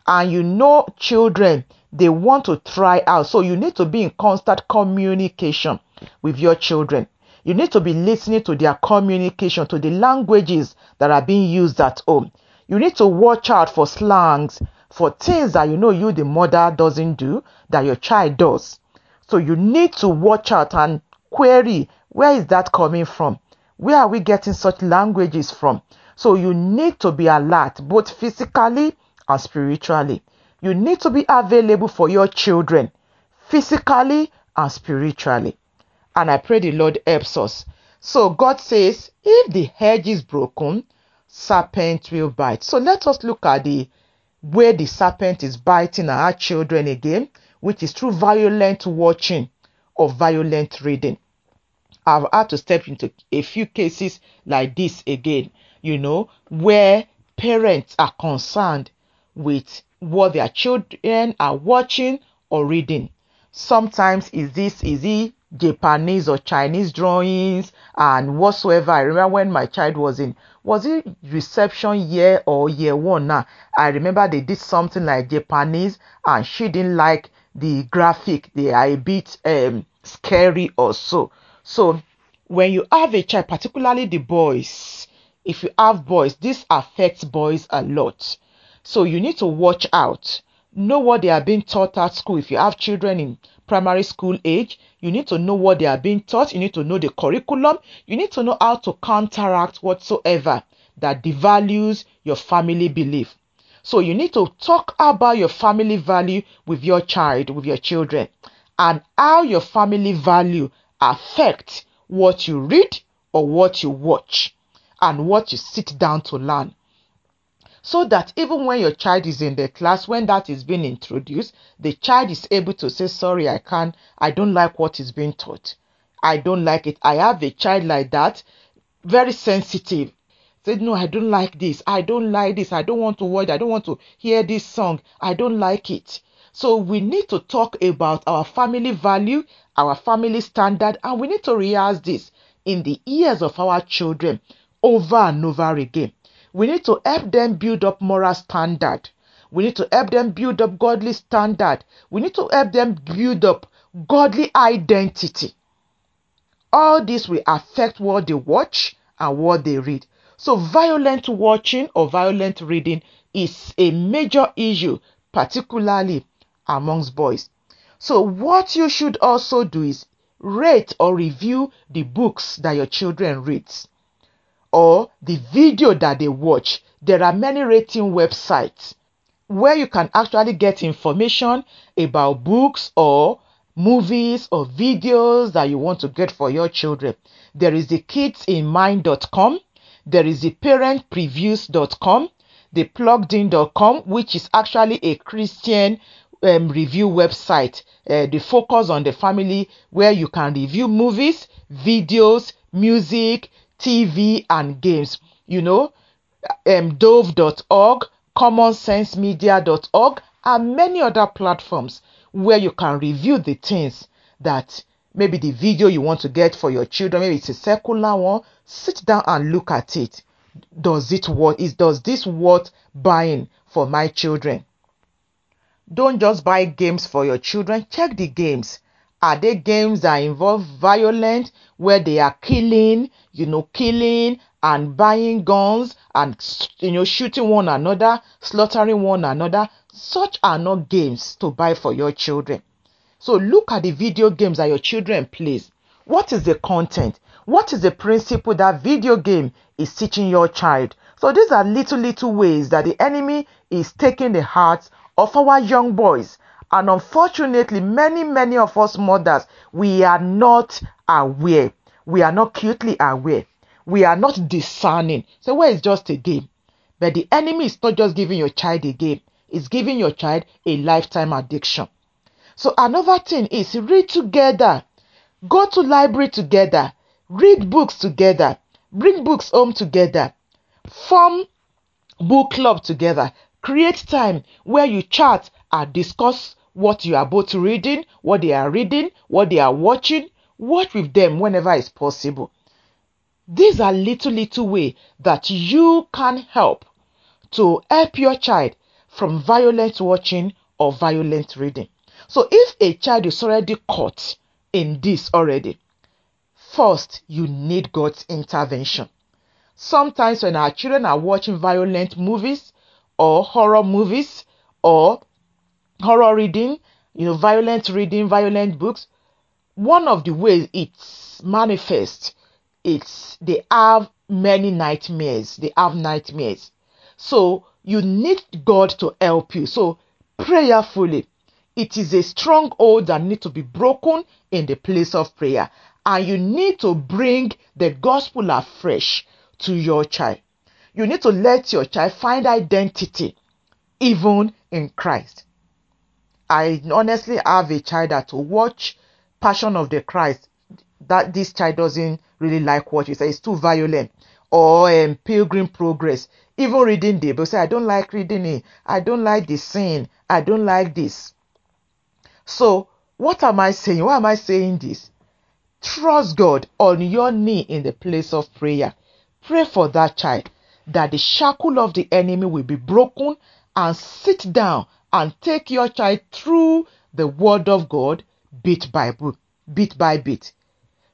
And you know, children, they want to try out. So you need to be in constant communication with your children. You need to be listening to their communication, to the languages that are being used at home. You need to watch out for slangs, for things that you know you, the mother, doesn't do that your child does. So you need to watch out and query where is that coming from? Where are we getting such languages from? So you need to be alert both physically and spiritually. You need to be available for your children physically and spiritually. And I pray the Lord helps us. So God says, if the hedge is broken, serpent will bite. So let us look at the where the serpent is biting our children again, which is through violent watching or violent reading. I've had to step into a few cases like this again, you know, where parents are concerned with what their children are watching or reading. Sometimes is this is it Japanese or Chinese drawings and whatsoever. I remember when my child was in was it reception year or year one now? I remember they did something like Japanese and she didn't like the graphic. They are a bit um scary or so. So when you have a child, particularly the boys, if you have boys, this affects boys a lot. So you need to watch out. Know what they are being taught at school. If you have children in primary school age, you need to know what they are being taught. You need to know the curriculum. You need to know how to counteract whatsoever that devalues your family belief. So you need to talk about your family value with your child, with your children, and how your family value affects what you read or what you watch and what you sit down to learn so that even when your child is in the class when that is being introduced the child is able to say sorry i can't i don't like what is being taught. I don't like it. I have a child like that very sensitive. Said no i don't like this. I don't like this. I don't want to watch. I don't want to hear this song. I don't like it. So we need to talk about our family value our family standard and we need to rehearse this in the ears of our children over and over again we need to help them build up moral standard. We need to help them build up godly standard. We need to help them build up godly identity. All this will affect what they watch and what they read. So, violent watching or violent reading is a major issue, particularly amongst boys. So, what you should also do is rate or review the books that your children reads or the video that they watch. There are many rating websites where you can actually get information about books or movies or videos that you want to get for your children. There is the kidsinmind.com, there is the parentpreviews.com, the pluggedin.com, which is actually a Christian um, review website. Uh, the focus on the family where you can review movies, videos, music, TV and games. You know, um, Dove.org, CommonSenseMedia.org, and many other platforms where you can review the things that maybe the video you want to get for your children, maybe it's a secular one. Sit down and look at it. Does it worth is does this worth buying for my children? Don't just buy games for your children. Check the games. Are they games that involve violence where they are killing, you know, killing and buying guns and you know shooting one another, slaughtering one another? Such are not games to buy for your children. So look at the video games that your children plays. What is the content? What is the principle that video game is teaching your child? So these are little little ways that the enemy is taking the hearts of our young boys and unfortunately, many, many of us mothers, we are not aware. We are not cutely aware. We are not discerning. So, where is just a game? But the enemy is not just giving your child a game, it's giving your child a lifetime addiction. So, another thing is read together, go to library together, read books together, bring books home together, form book club together, create time where you chat and discuss what you are both reading, what they are reading, what they are watching. Watch with them whenever it's possible. These are little, little way that you can help to help your child from violent watching or violent reading. So if a child is already caught in this already, first you need God's intervention. Sometimes when our children are watching violent movies or horror movies or horror reading, you know, violent reading, violent books, one of the ways it's manifest, it's they have many nightmares. They have nightmares. So you need God to help you. So prayerfully, it is a stronghold that need to be broken in the place of prayer. And you need to bring the gospel afresh to your child. You need to let your child find identity even in Christ. I honestly have a child that to watch Passion of the Christ that this child doesn't really like you say, it's too violent. Or um, Pilgrim Progress, even reading the Bible. say, I don't like reading it, I don't like the scene, I don't like this. So, what am I saying? Why am I saying this? Trust God on your knee in the place of prayer. Pray for that child that the shackle of the enemy will be broken and sit down and take your child through the word of God bit by bit, bit by bit.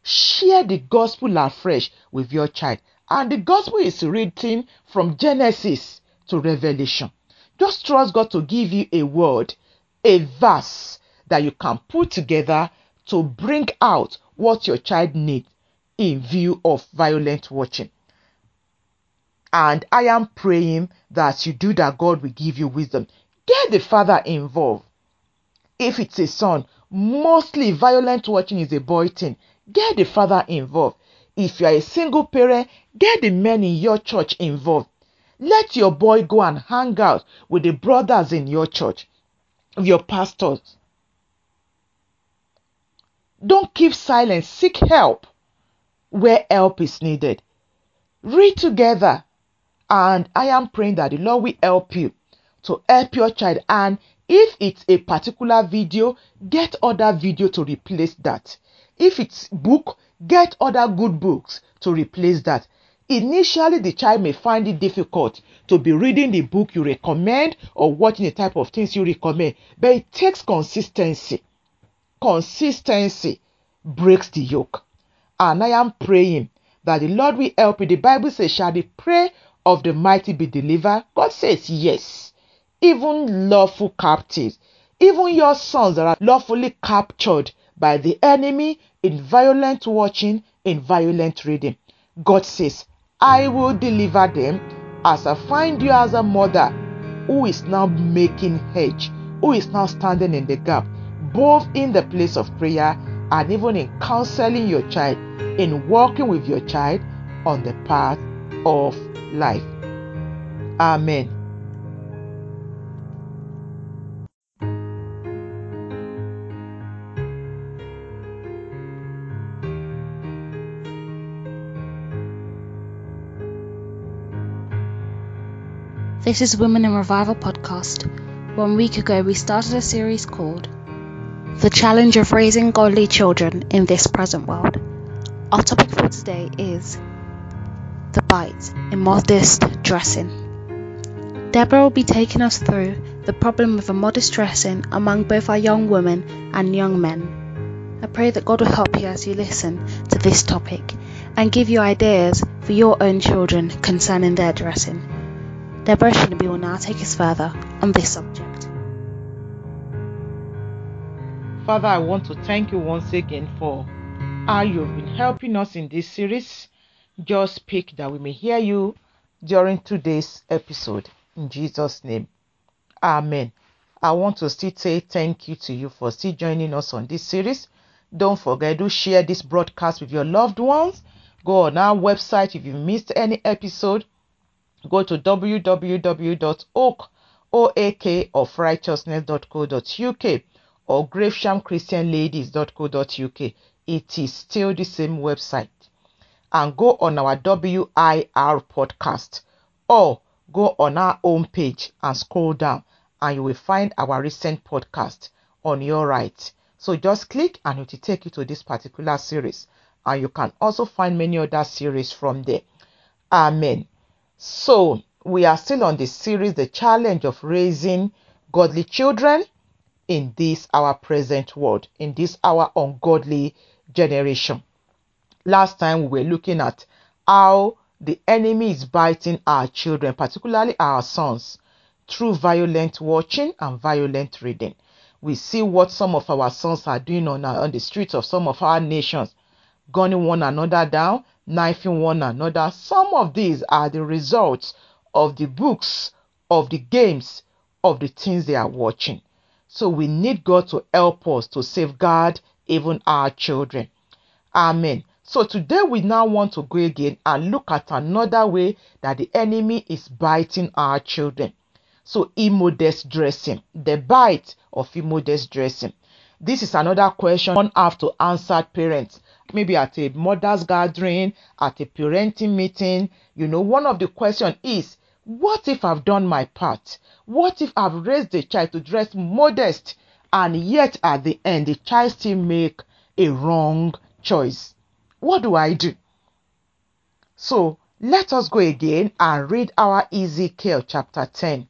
Share the gospel afresh with your child. And the gospel is written from Genesis to Revelation. Just trust God to give you a word, a verse that you can put together to bring out what your child needs in view of violent watching. And I am praying that you do that, God will give you wisdom. Get the father involved. If it's a son, mostly violent watching is a boy thing. Get the father involved. If you are a single parent, get the men in your church involved. Let your boy go and hang out with the brothers in your church, your pastors. Don't keep silent. Seek help where help is needed. Read together. And I am praying that the Lord will help you to help your child. And if it's a particular video, get other video to replace that. If it's book, get other good books to replace that. Initially, the child may find it difficult to be reading the book you recommend or watching the type of things you recommend, but it takes consistency. Consistency breaks the yoke. And I am praying that the Lord will help you. The Bible says, Shall the prayer of the mighty be delivered? God says yes. Even lawful captives, even your sons that are lawfully captured by the enemy in violent watching, in violent reading. God says, I will deliver them as I find you as a mother who is now making hedge, who is now standing in the gap, both in the place of prayer and even in counseling your child, in walking with your child on the path of life. Amen. This is Women in Revival podcast. One week ago, we started a series called The Challenge of Raising Godly Children in This Present World. Our topic for today is The Bite in Modest Dressing. Deborah will be taking us through the problem of a modest dressing among both our young women and young men. I pray that God will help you as you listen to this topic and give you ideas for your own children concerning their dressing. Deborah Shinabi will now take us further on this subject. Father, I want to thank you once again for how you've been helping us in this series. Just speak that we may hear you during today's episode. In Jesus' name. Amen. I want to still say thank you to you for still joining us on this series. Don't forget to share this broadcast with your loved ones. Go on our website if you missed any episode go to www.oakofrighteousness.co.uk or graveshamchristianladies.co.uk. It is still the same website. And go on our WIR podcast or go on our home page and scroll down and you will find our recent podcast on your right. So just click and it will take you to this particular series. And you can also find many other series from there. Amen. So, we are still on the series, The Challenge of Raising Godly Children in this our present world, in this our ungodly generation. Last time we were looking at how the enemy is biting our children, particularly our sons, through violent watching and violent reading. We see what some of our sons are doing on, our, on the streets of some of our nations, gunning one another down, knifing one another. Some of these are the results of the books, of the games, of the things they are watching. So we need God to help us to safeguard even our children. Amen. So today we now want to go again and look at another way that the enemy is biting our children. So immodest dressing, the bite of immodest dressing. This is another question one have to answer parents. Maybe at a mother's gathering, at a parenting meeting. You know, one of the question is, what if I've done my part? What if I've raised the child to dress modest and yet at the end the child still make a wrong choice? What do I do? So let us go again and read our Ezekiel chapter 10,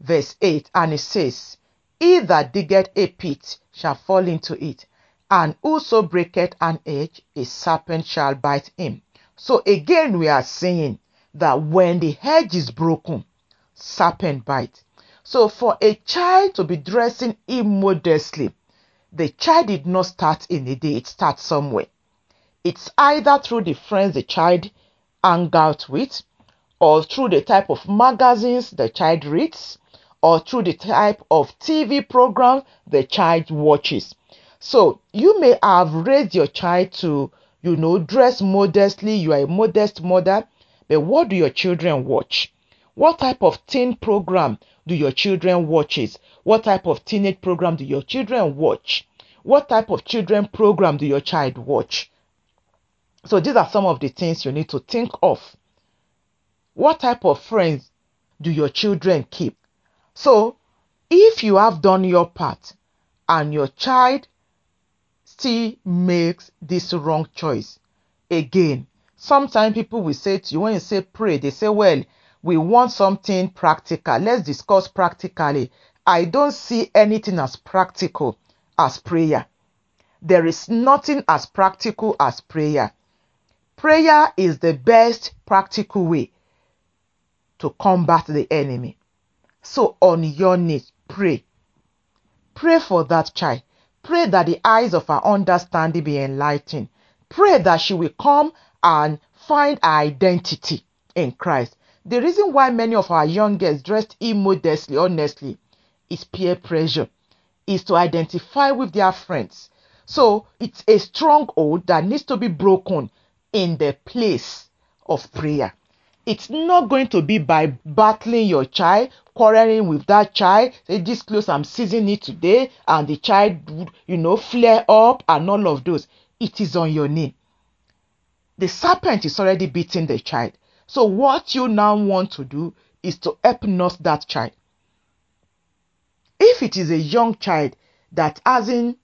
verse 8, and it says, He that diggeth a pit shall fall into it, and whoso breaketh an edge, a serpent shall bite him. So again, we are saying that when the hedge is broken, serpent bite. So for a child to be dressing immodestly, the child did not start in a day, it starts somewhere. It's either through the friends the child hang out with, or through the type of magazines the child reads, or through the type of TV program the child watches. So you may have raised your child to, you know, dress modestly, you are a modest mother, but what do your children watch? What type of teen program do your children watches? What type of teenage program do your children watch? What type of children program do your child watch? So these are some of the things you need to think of. What type of friends do your children keep? So if you have done your part and your child still makes this wrong choice, again, sometimes people will say to you when you say pray, they say, well, we want something practical. Let's discuss practically. I don't see anything as practical as prayer. There is nothing as practical as prayer. Prayer is the best practical way to combat the enemy. So, on your knees, pray. Pray for that child. Pray that the eyes of her understanding be enlightened. Pray that she will come and find her identity in Christ. The reason why many of our young girls dressed immodestly, honestly, is peer pressure, is to identify with their friends. So it's a stronghold that needs to be broken in the place of prayer. It's not going to be by battling your child, quarreling with that child, say this clothes I'm seizing it today, and the child, would you know, flare up and all of those. It is on your knee. The serpent is already beating the child. So what you now want to do is to help nurse that child. If it is a young child that hasn't,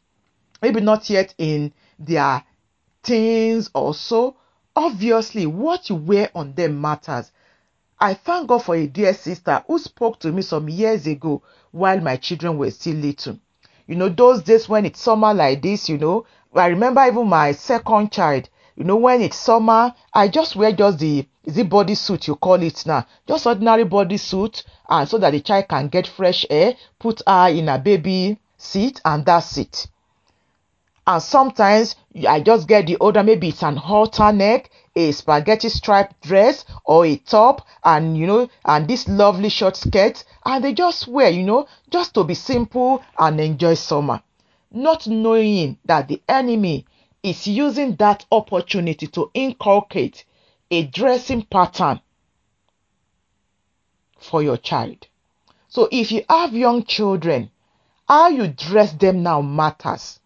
maybe not yet in their teens or so, obviously what you wear on them matters. I thank God for a dear sister who spoke to me some years ago while my children were still little. You know, those days when it's summer like this, you know, I remember even my second child, you know, when it's summer, I just wear just the is it body suit you call it now? Just ordinary body suit, and so that the child can get fresh air, put her in a baby seat, and that's it. And sometimes I just get the order, maybe it's an halter neck, a spaghetti striped dress, or a top, and you know, and this lovely short skirt, and they just wear, you know, just to be simple and enjoy summer. Not knowing that the enemy is using that opportunity to inculcate a dressing pattern for your child. So if you have young children, how you dress them now matters.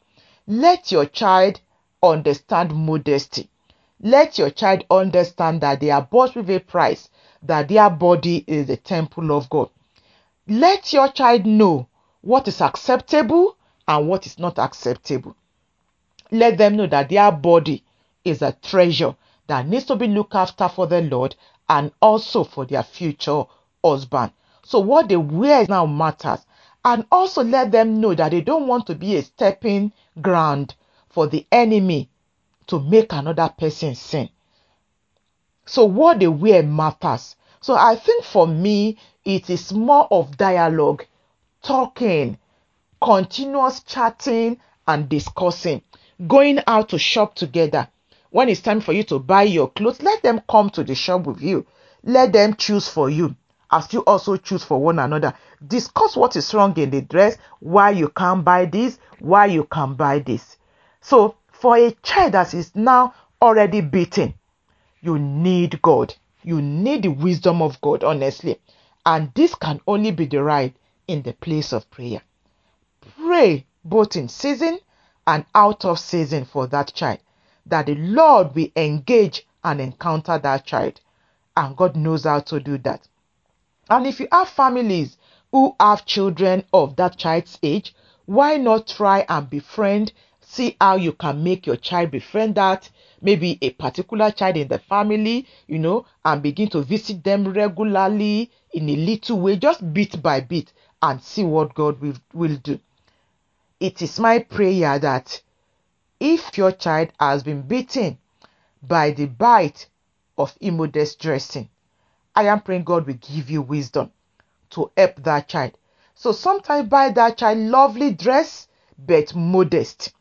Let your child understand modesty. Let your child understand that they are bought with a price, that their body is the temple of God. Let your child know what is acceptable and what is not acceptable. Let them know that their body is a treasure that needs to be looked after for the Lord and also for their future husband. So what they wear now matters. And also let them know that they don't want to be a stepping ground for the enemy to make another person sin. So what they wear matters. So I think for me, it is more of dialogue, talking, continuous chatting and discussing, going out to shop together when it's time for you to buy your clothes, let them come to the shop with you. Let them choose for you as you also choose for one another. Discuss what is wrong in the dress, why you can't buy this, why you can buy this. So, for a child that is now already beaten, you need God. You need the wisdom of God, honestly. And this can only be derived in the place of prayer. Pray both in season and out of season for that child. That the Lord will engage and encounter that child. And God knows how to do that. And if you have families who have children of that child's age, why not try and befriend? See how you can make your child befriend that maybe a particular child in the family, you know, and begin to visit them regularly in a little way, just bit by bit, and see what God will, will do. It is my prayer that if your child has been beaten by the bite of immodest dressing, I am praying God will give you wisdom to help that child. So sometimes buy that child lovely dress, but modest.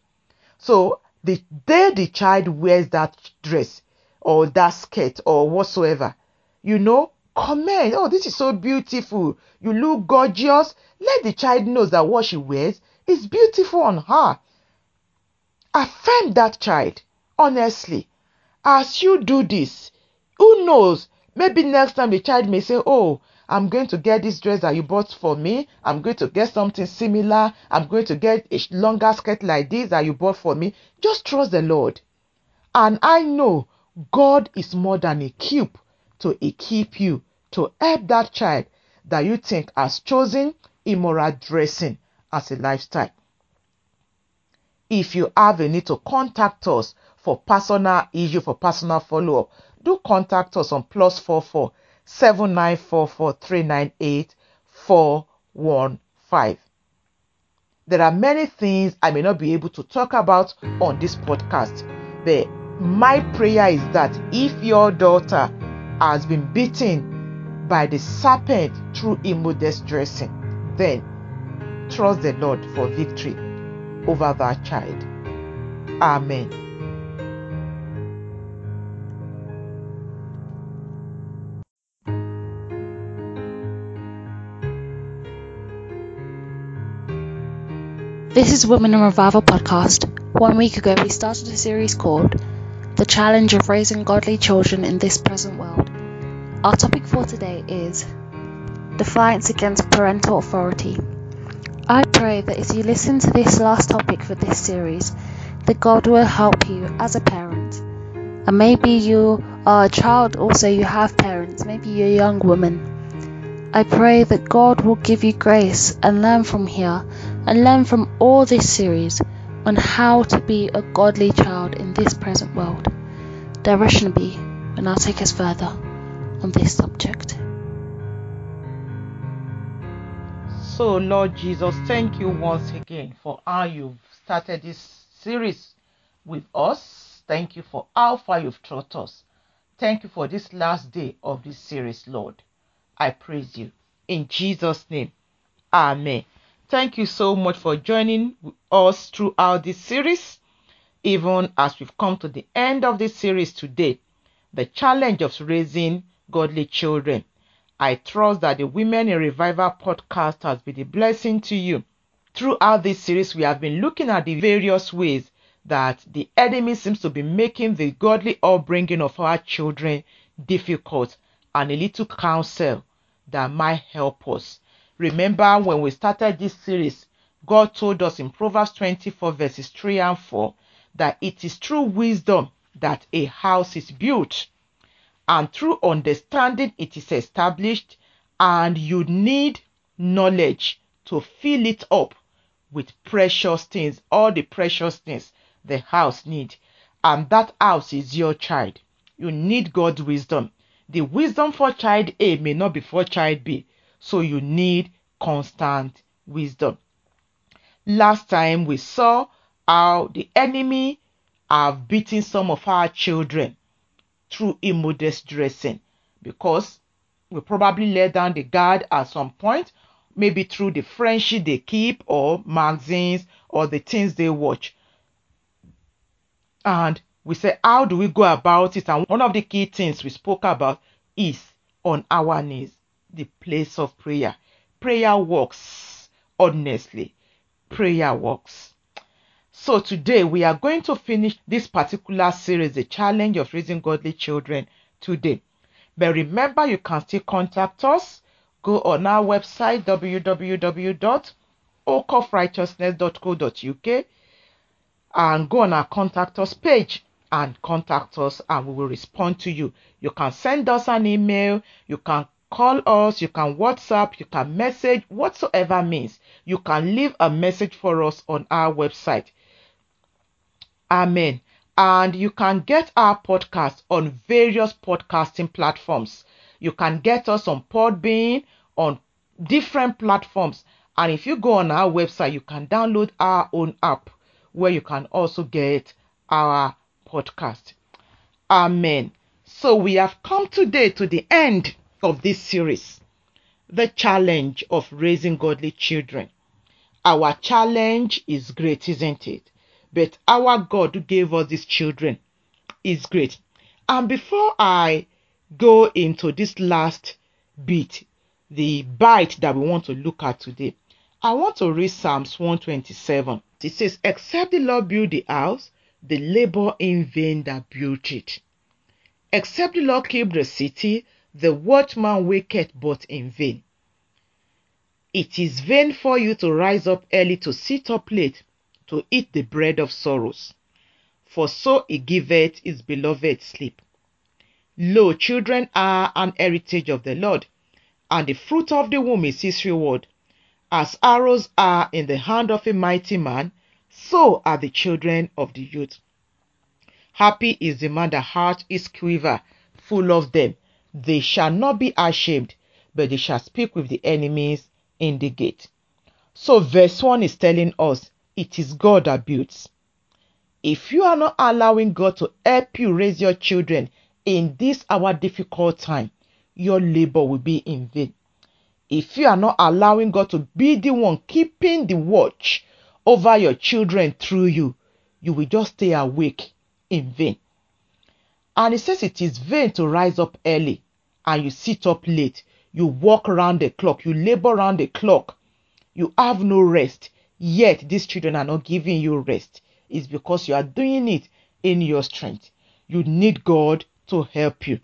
So the day the child wears that dress or that skirt or whatsoever, you know, comment, oh, this is so beautiful. You look gorgeous. Let the child know that what she wears is beautiful on her. Affirm that child, honestly. As you do this, who knows? Maybe next time the child may say, Oh, I'm going to get this dress that you bought for me. I'm going to get something similar. I'm going to get a longer skirt like this that you bought for me. Just trust the Lord. And I know God is more than equipped to equip you to help that child that you think has chosen immoral dressing as a lifestyle. If you have a need to contact us for personal issue, for personal follow up, do contact us on plus four four seven nine four four three nine eight four one five. There are many things I may not be able to talk about on this podcast, but my prayer is that if your daughter has been beaten by the serpent through immodest dressing, then trust the Lord for victory over that child. Amen. This is Women in Revival podcast. One week ago, we started a series called The Challenge of Raising Godly Children in This Present World. Our topic for today is Defiance Against Parental Authority. I pray that as you listen to this last topic for this series, that God will help you as a parent. And maybe you are a child, also you have parents, maybe you're a young woman. I pray that God will give you grace and learn from here and learn from all this series on how to be a godly child in this present world. Direction B will now take us further on this subject. So, Lord Jesus, thank you once again for how you've started this series with us. Thank you for how far you've taught us. Thank you for this last day of this series, Lord. I praise you. In Jesus' name, Amen. Thank you so much for joining us throughout this series. Even as we've come to the end of this series today, the challenge of raising godly children. I trust that the Women in Revival podcast has been a blessing to you. Throughout this series, we have been looking at the various ways that the enemy seems to be making the godly upbringing of our children difficult and a little counsel that might help us. Remember when we started this series, God told us in Proverbs 24, verses 3 and 4, that it is through wisdom that a house is built, and through understanding it is established, and you need knowledge to fill it up with precious things, all the precious things the house needs. And that house is your child. You need God's wisdom. The wisdom for child A may not be for child B. So you need constant wisdom. Last time we saw how the enemy have beaten some of our children through immodest dressing because we probably let down the guard at some point, maybe through the friendship they keep or magazines or the things they watch. And we said, how do we go about it? And one of the key things we spoke about is on our knees the place of prayer. Prayer works, honestly. Prayer works. So today we are going to finish this particular series, The Challenge of Raising Godly Children, today. But remember, you can still contact us. Go on our website, www oakofrighteousness.co.uk and go on our contact us page and contact us and we will respond to you. You can send us an email, you can call us, you can WhatsApp, you can message, whatsoever means. You can leave a message for us on our website. Amen. And you can get our podcast on various podcasting platforms. You can get us on Podbean, on different platforms. And if you go on our website, you can download our own app where you can also get our podcast. Amen. So we have come today to the end of this series the challenge of raising godly children. Our challenge is great, isn't it? But our God who gave us these children is great. And before I go into this last bit, the bite that we want to look at today, I want to read Psalms 127. It says, Except the Lord build the house, the labor in vain that built it. Except the Lord keep the city, the watchman waketh but in vain. It is vain for you to rise up early to sit up late to eat the bread of sorrows, for so he giveth his beloved sleep. Lo, children are an heritage of the Lord, and the fruit of the womb is his reward. As arrows are in the hand of a mighty man, so are the children of the youth. Happy is the man that heart is quiver, full of them. They shall not be ashamed, but they shall speak with the enemies in the gate. So, verse 1 is telling us it is God that builds. If you are not allowing God to help you raise your children in this our difficult time, your labor will be in vain. If you are not allowing God to be the one keeping the watch over your children through you, you will just stay awake in vain. And it says it is vain to rise up early and you sit up late. You walk around the clock, you labor around the clock, you have no rest. Yet these children are not giving you rest. It's because you are doing it in your strength. You need God to help you.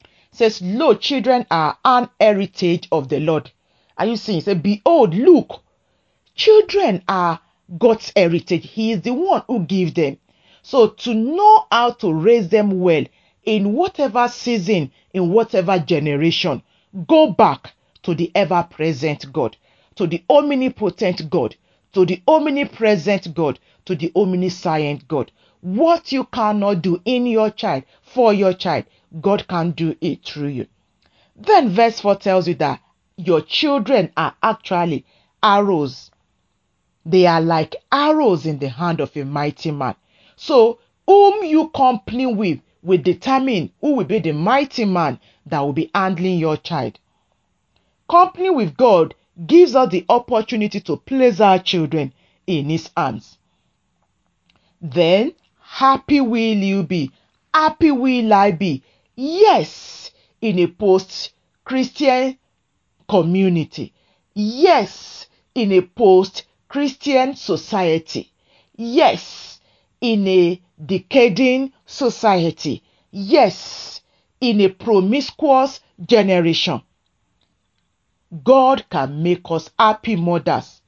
It says, Lo, children are an heritage of the Lord. Are you seeing? Say, Behold, look, children are God's heritage. He is the one who gives them. So to know how to raise them well in whatever season, in whatever generation, go back to the ever present God, to the omnipotent God, to the omnipresent God, to the omniscient God. What you cannot do in your child, for your child, God can do it through you. Then verse 4 tells you that your children are actually arrows. They are like arrows in the hand of a mighty man. So, whom you company with will determine who will be the mighty man that will be handling your child. Company with God gives us the opportunity to place our children in His hands. Then, happy will you be, happy will I be, yes, in a post Christian community, yes, in a post Christian society, yes, in a decaying society, yes, in a promiscuous generation. God can make us happy mothers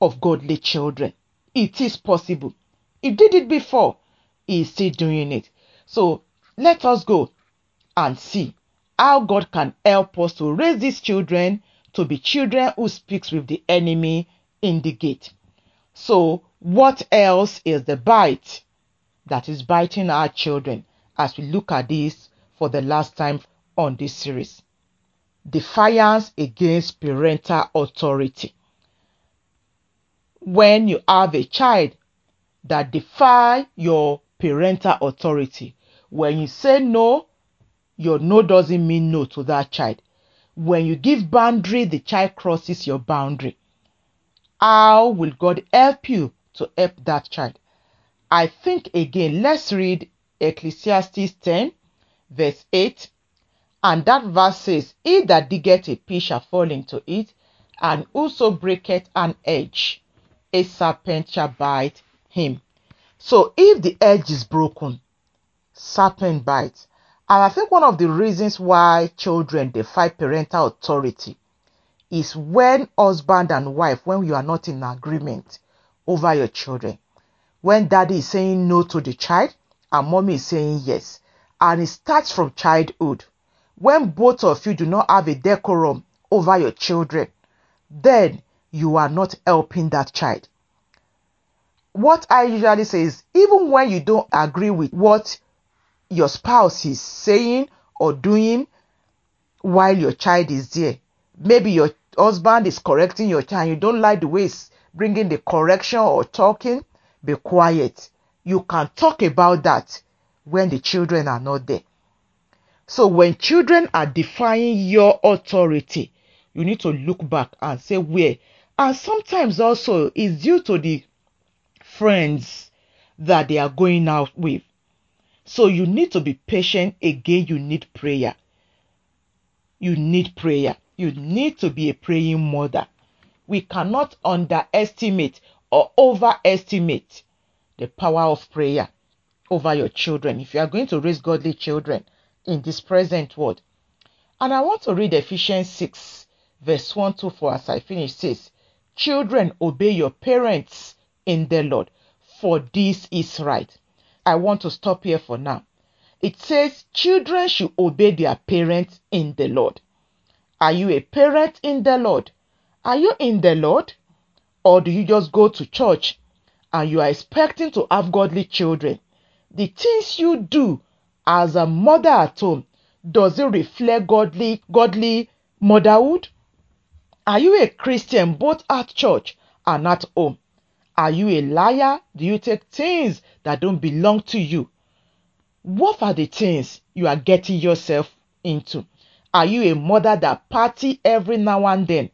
of godly children. It is possible. He did it before. He is still doing it. So let us go and see how God can help us to raise these children to be children who speaks with the enemy in the gate. So what else is the bite that is biting our children as we look at this for the last time on this series? defiance against parental authority. When you have a child that defy your parental authority, when you say no, your no doesn't mean no to that child. When you give boundary, the child crosses your boundary. How will God help you to help that child? I think again, let's read Ecclesiastes 10, verse 8 and that verse says, He that diggeth a pit shall fall into it, and whoso breaketh an edge, a serpent shall bite him. So if the edge is broken, serpent bites. And I think one of the reasons why children defy parental authority is when husband and wife, when you are not in agreement over your children. When daddy is saying no to the child and mommy is saying yes. And it starts from childhood. When both of you do not have a decorum over your children, then you are not helping that child. What I usually say is even when you don't agree with what your spouse is saying or doing while your child is there, maybe your husband is correcting your child, you don't like the way he's bringing the correction or talking, be quiet. You can talk about that when the children are not there. So when children are defying your authority, you need to look back and say where. And sometimes also it's due to the friends that they are going out with. So you need to be patient. Again, you need prayer. You need prayer. You need to be a praying mother. We cannot underestimate or overestimate the power of prayer over your children if you are going to raise godly children in this present world. And I want to read Ephesians 6, verse 1 to 4 as I finish. Says, Children, obey your parents in the Lord, for this is right. I want to stop here for now. It says, Children should obey their parents in the Lord. Are you a parent in the Lord? Are you in the Lord? Or do you just go to church and you are expecting to have godly children? The things you do as a mother at home, does it reflect godly, godly motherhood? Are you a Christian both at church and at home? Are you a liar? Do you take things that don't belong to you? What are the things you are getting yourself into? Are you a mother that party every now and then?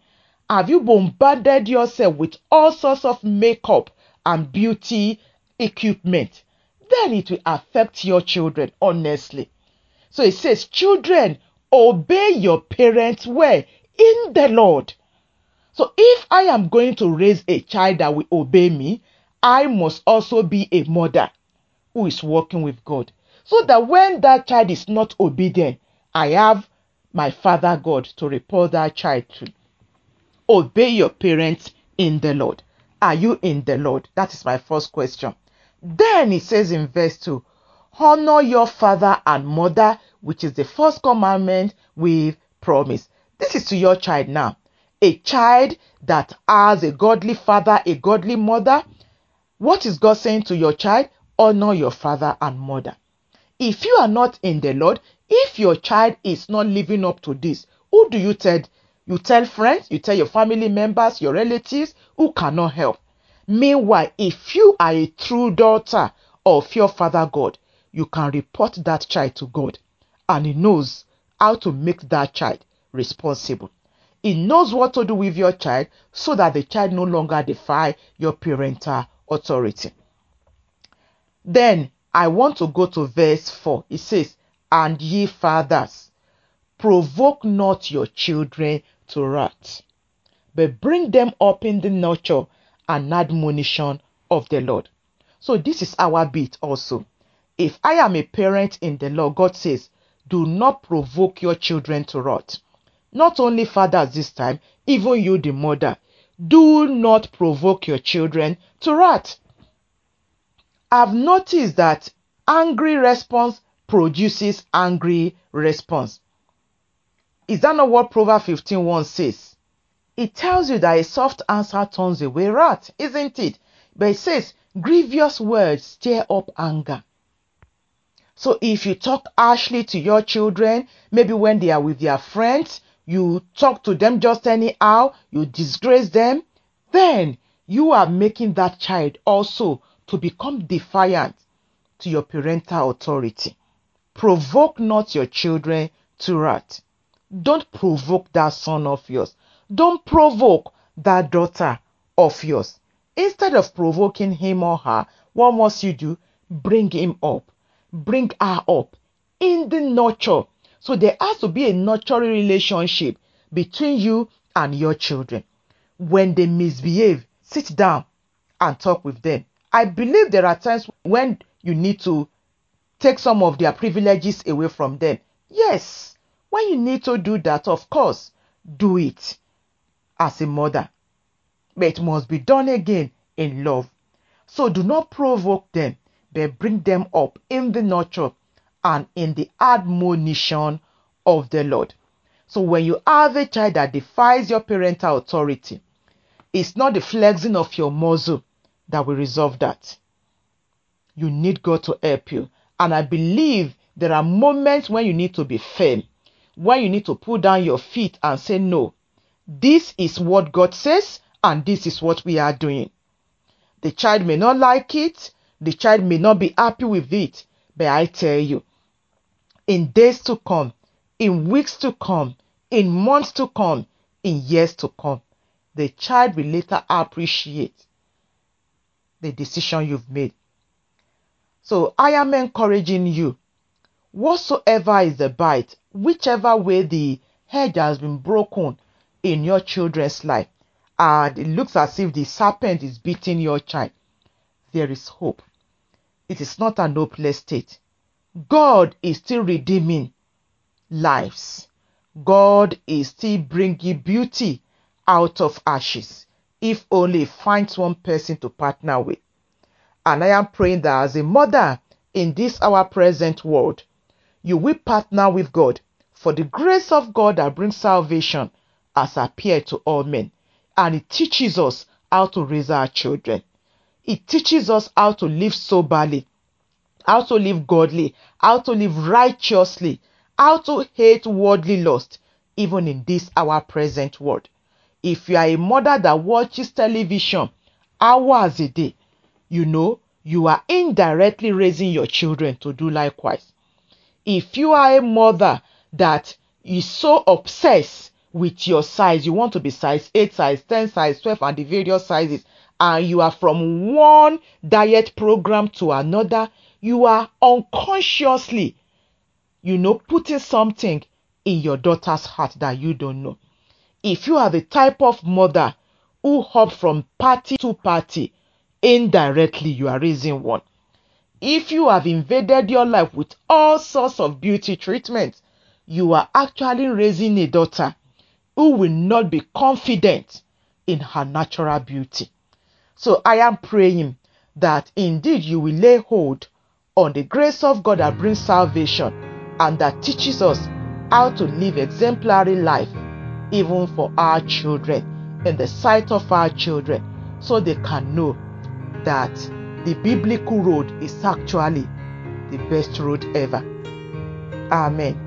Have you bombarded yourself with all sorts of makeup and beauty equipment? Then it will affect your children, honestly. So it says, Children, obey your parents where? In the Lord. So if I am going to raise a child that will obey me, I must also be a mother who is working with God. So that when that child is not obedient, I have my Father God to report that child to. Obey your parents in the Lord. Are you in the Lord? That is my first question. Then he says in verse 2 Honor your father and mother, which is the first commandment with promise. This is to your child now. A child that has a godly father, a godly mother. What is God saying to your child? Honor your father and mother. If you are not in the Lord, if your child is not living up to this, who do you tell? You tell friends, you tell your family members, your relatives who cannot help. Meanwhile, if you are a true daughter of your father God, you can report that child to God and he knows how to make that child responsible. He knows what to do with your child so that the child no longer defy your parental authority. Then I want to go to verse 4. It says, And ye fathers, provoke not your children to wrath, but bring them up in the nurture and admonition of the Lord. So this is our bit also. If I am a parent in the Lord, God says, do not provoke your children to wrath. Not only fathers this time, even you, the mother, do not provoke your children to wrath. I've noticed that angry response produces angry response. Is that not what Proverbs 15:1 says? It tells you that a soft answer turns away wrath, isn't it? But it says grievous words stir up anger. So if you talk harshly to your children, maybe when they are with their friends, you talk to them just anyhow, you disgrace them, then you are making that child also to become defiant to your parental authority. Provoke not your children to wrath. Don't provoke that son of yours. Don't provoke that daughter of yours. Instead of provoking him or her, what must you do? Bring him up. Bring her up in the nurture. So there has to be a nurturing relationship between you and your children. When they misbehave, sit down and talk with them. I believe there are times when you need to take some of their privileges away from them. Yes, when you need to do that, of course, do it. as a mother, but it must be done again in love. So do not provoke them, but bring them up in the nurture and in the admonition of the Lord. So when you have a child that defies your parental authority, it's not the flexing of your muscle that will resolve that. You need God to help you. And I believe there are moments when you need to be firm, when you need to put down your feet and say, No, this is what God says, and this is what we are doing. The child may not like it, the child may not be happy with it, but I tell you, in days to come, in weeks to come, in months to come, in years to come, the child will later appreciate the decision you've made. So I am encouraging you, whatsoever is the bite, whichever way the hedge has been broken in your children's life, and it looks as if the serpent is beating your child, there is hope. It is not an hopeless state. God is still redeeming lives. God is still bringing beauty out of ashes if only finds one person to partner with. And I am praying that as a mother in this our present world, you will partner with God for the grace of God that brings salvation has appeared to all men. And it teaches us how to raise our children. It teaches us how to live soberly, how to live godly, how to live righteously, how to hate worldly lust, even in this our present world. If you are a mother that watches television hours a day, you know you are indirectly raising your children to do likewise. If you are a mother that is so obsessed with your size, you want to be size 8, size 10, size 12, and the various sizes, and you are from one diet program to another, you are unconsciously, you know, putting something in your daughter's heart that you don't know. If you are the type of mother who hop from party to party, indirectly you are raising one. If you have invaded your life with all sorts of beauty treatments, you are actually raising a daughter who will not be confident in her natural beauty. So I am praying that indeed you will lay hold on the grace of God that brings salvation and that teaches us how to live exemplary life even for our children in the sight of our children so they can know that the biblical road is actually the best road ever. Amen.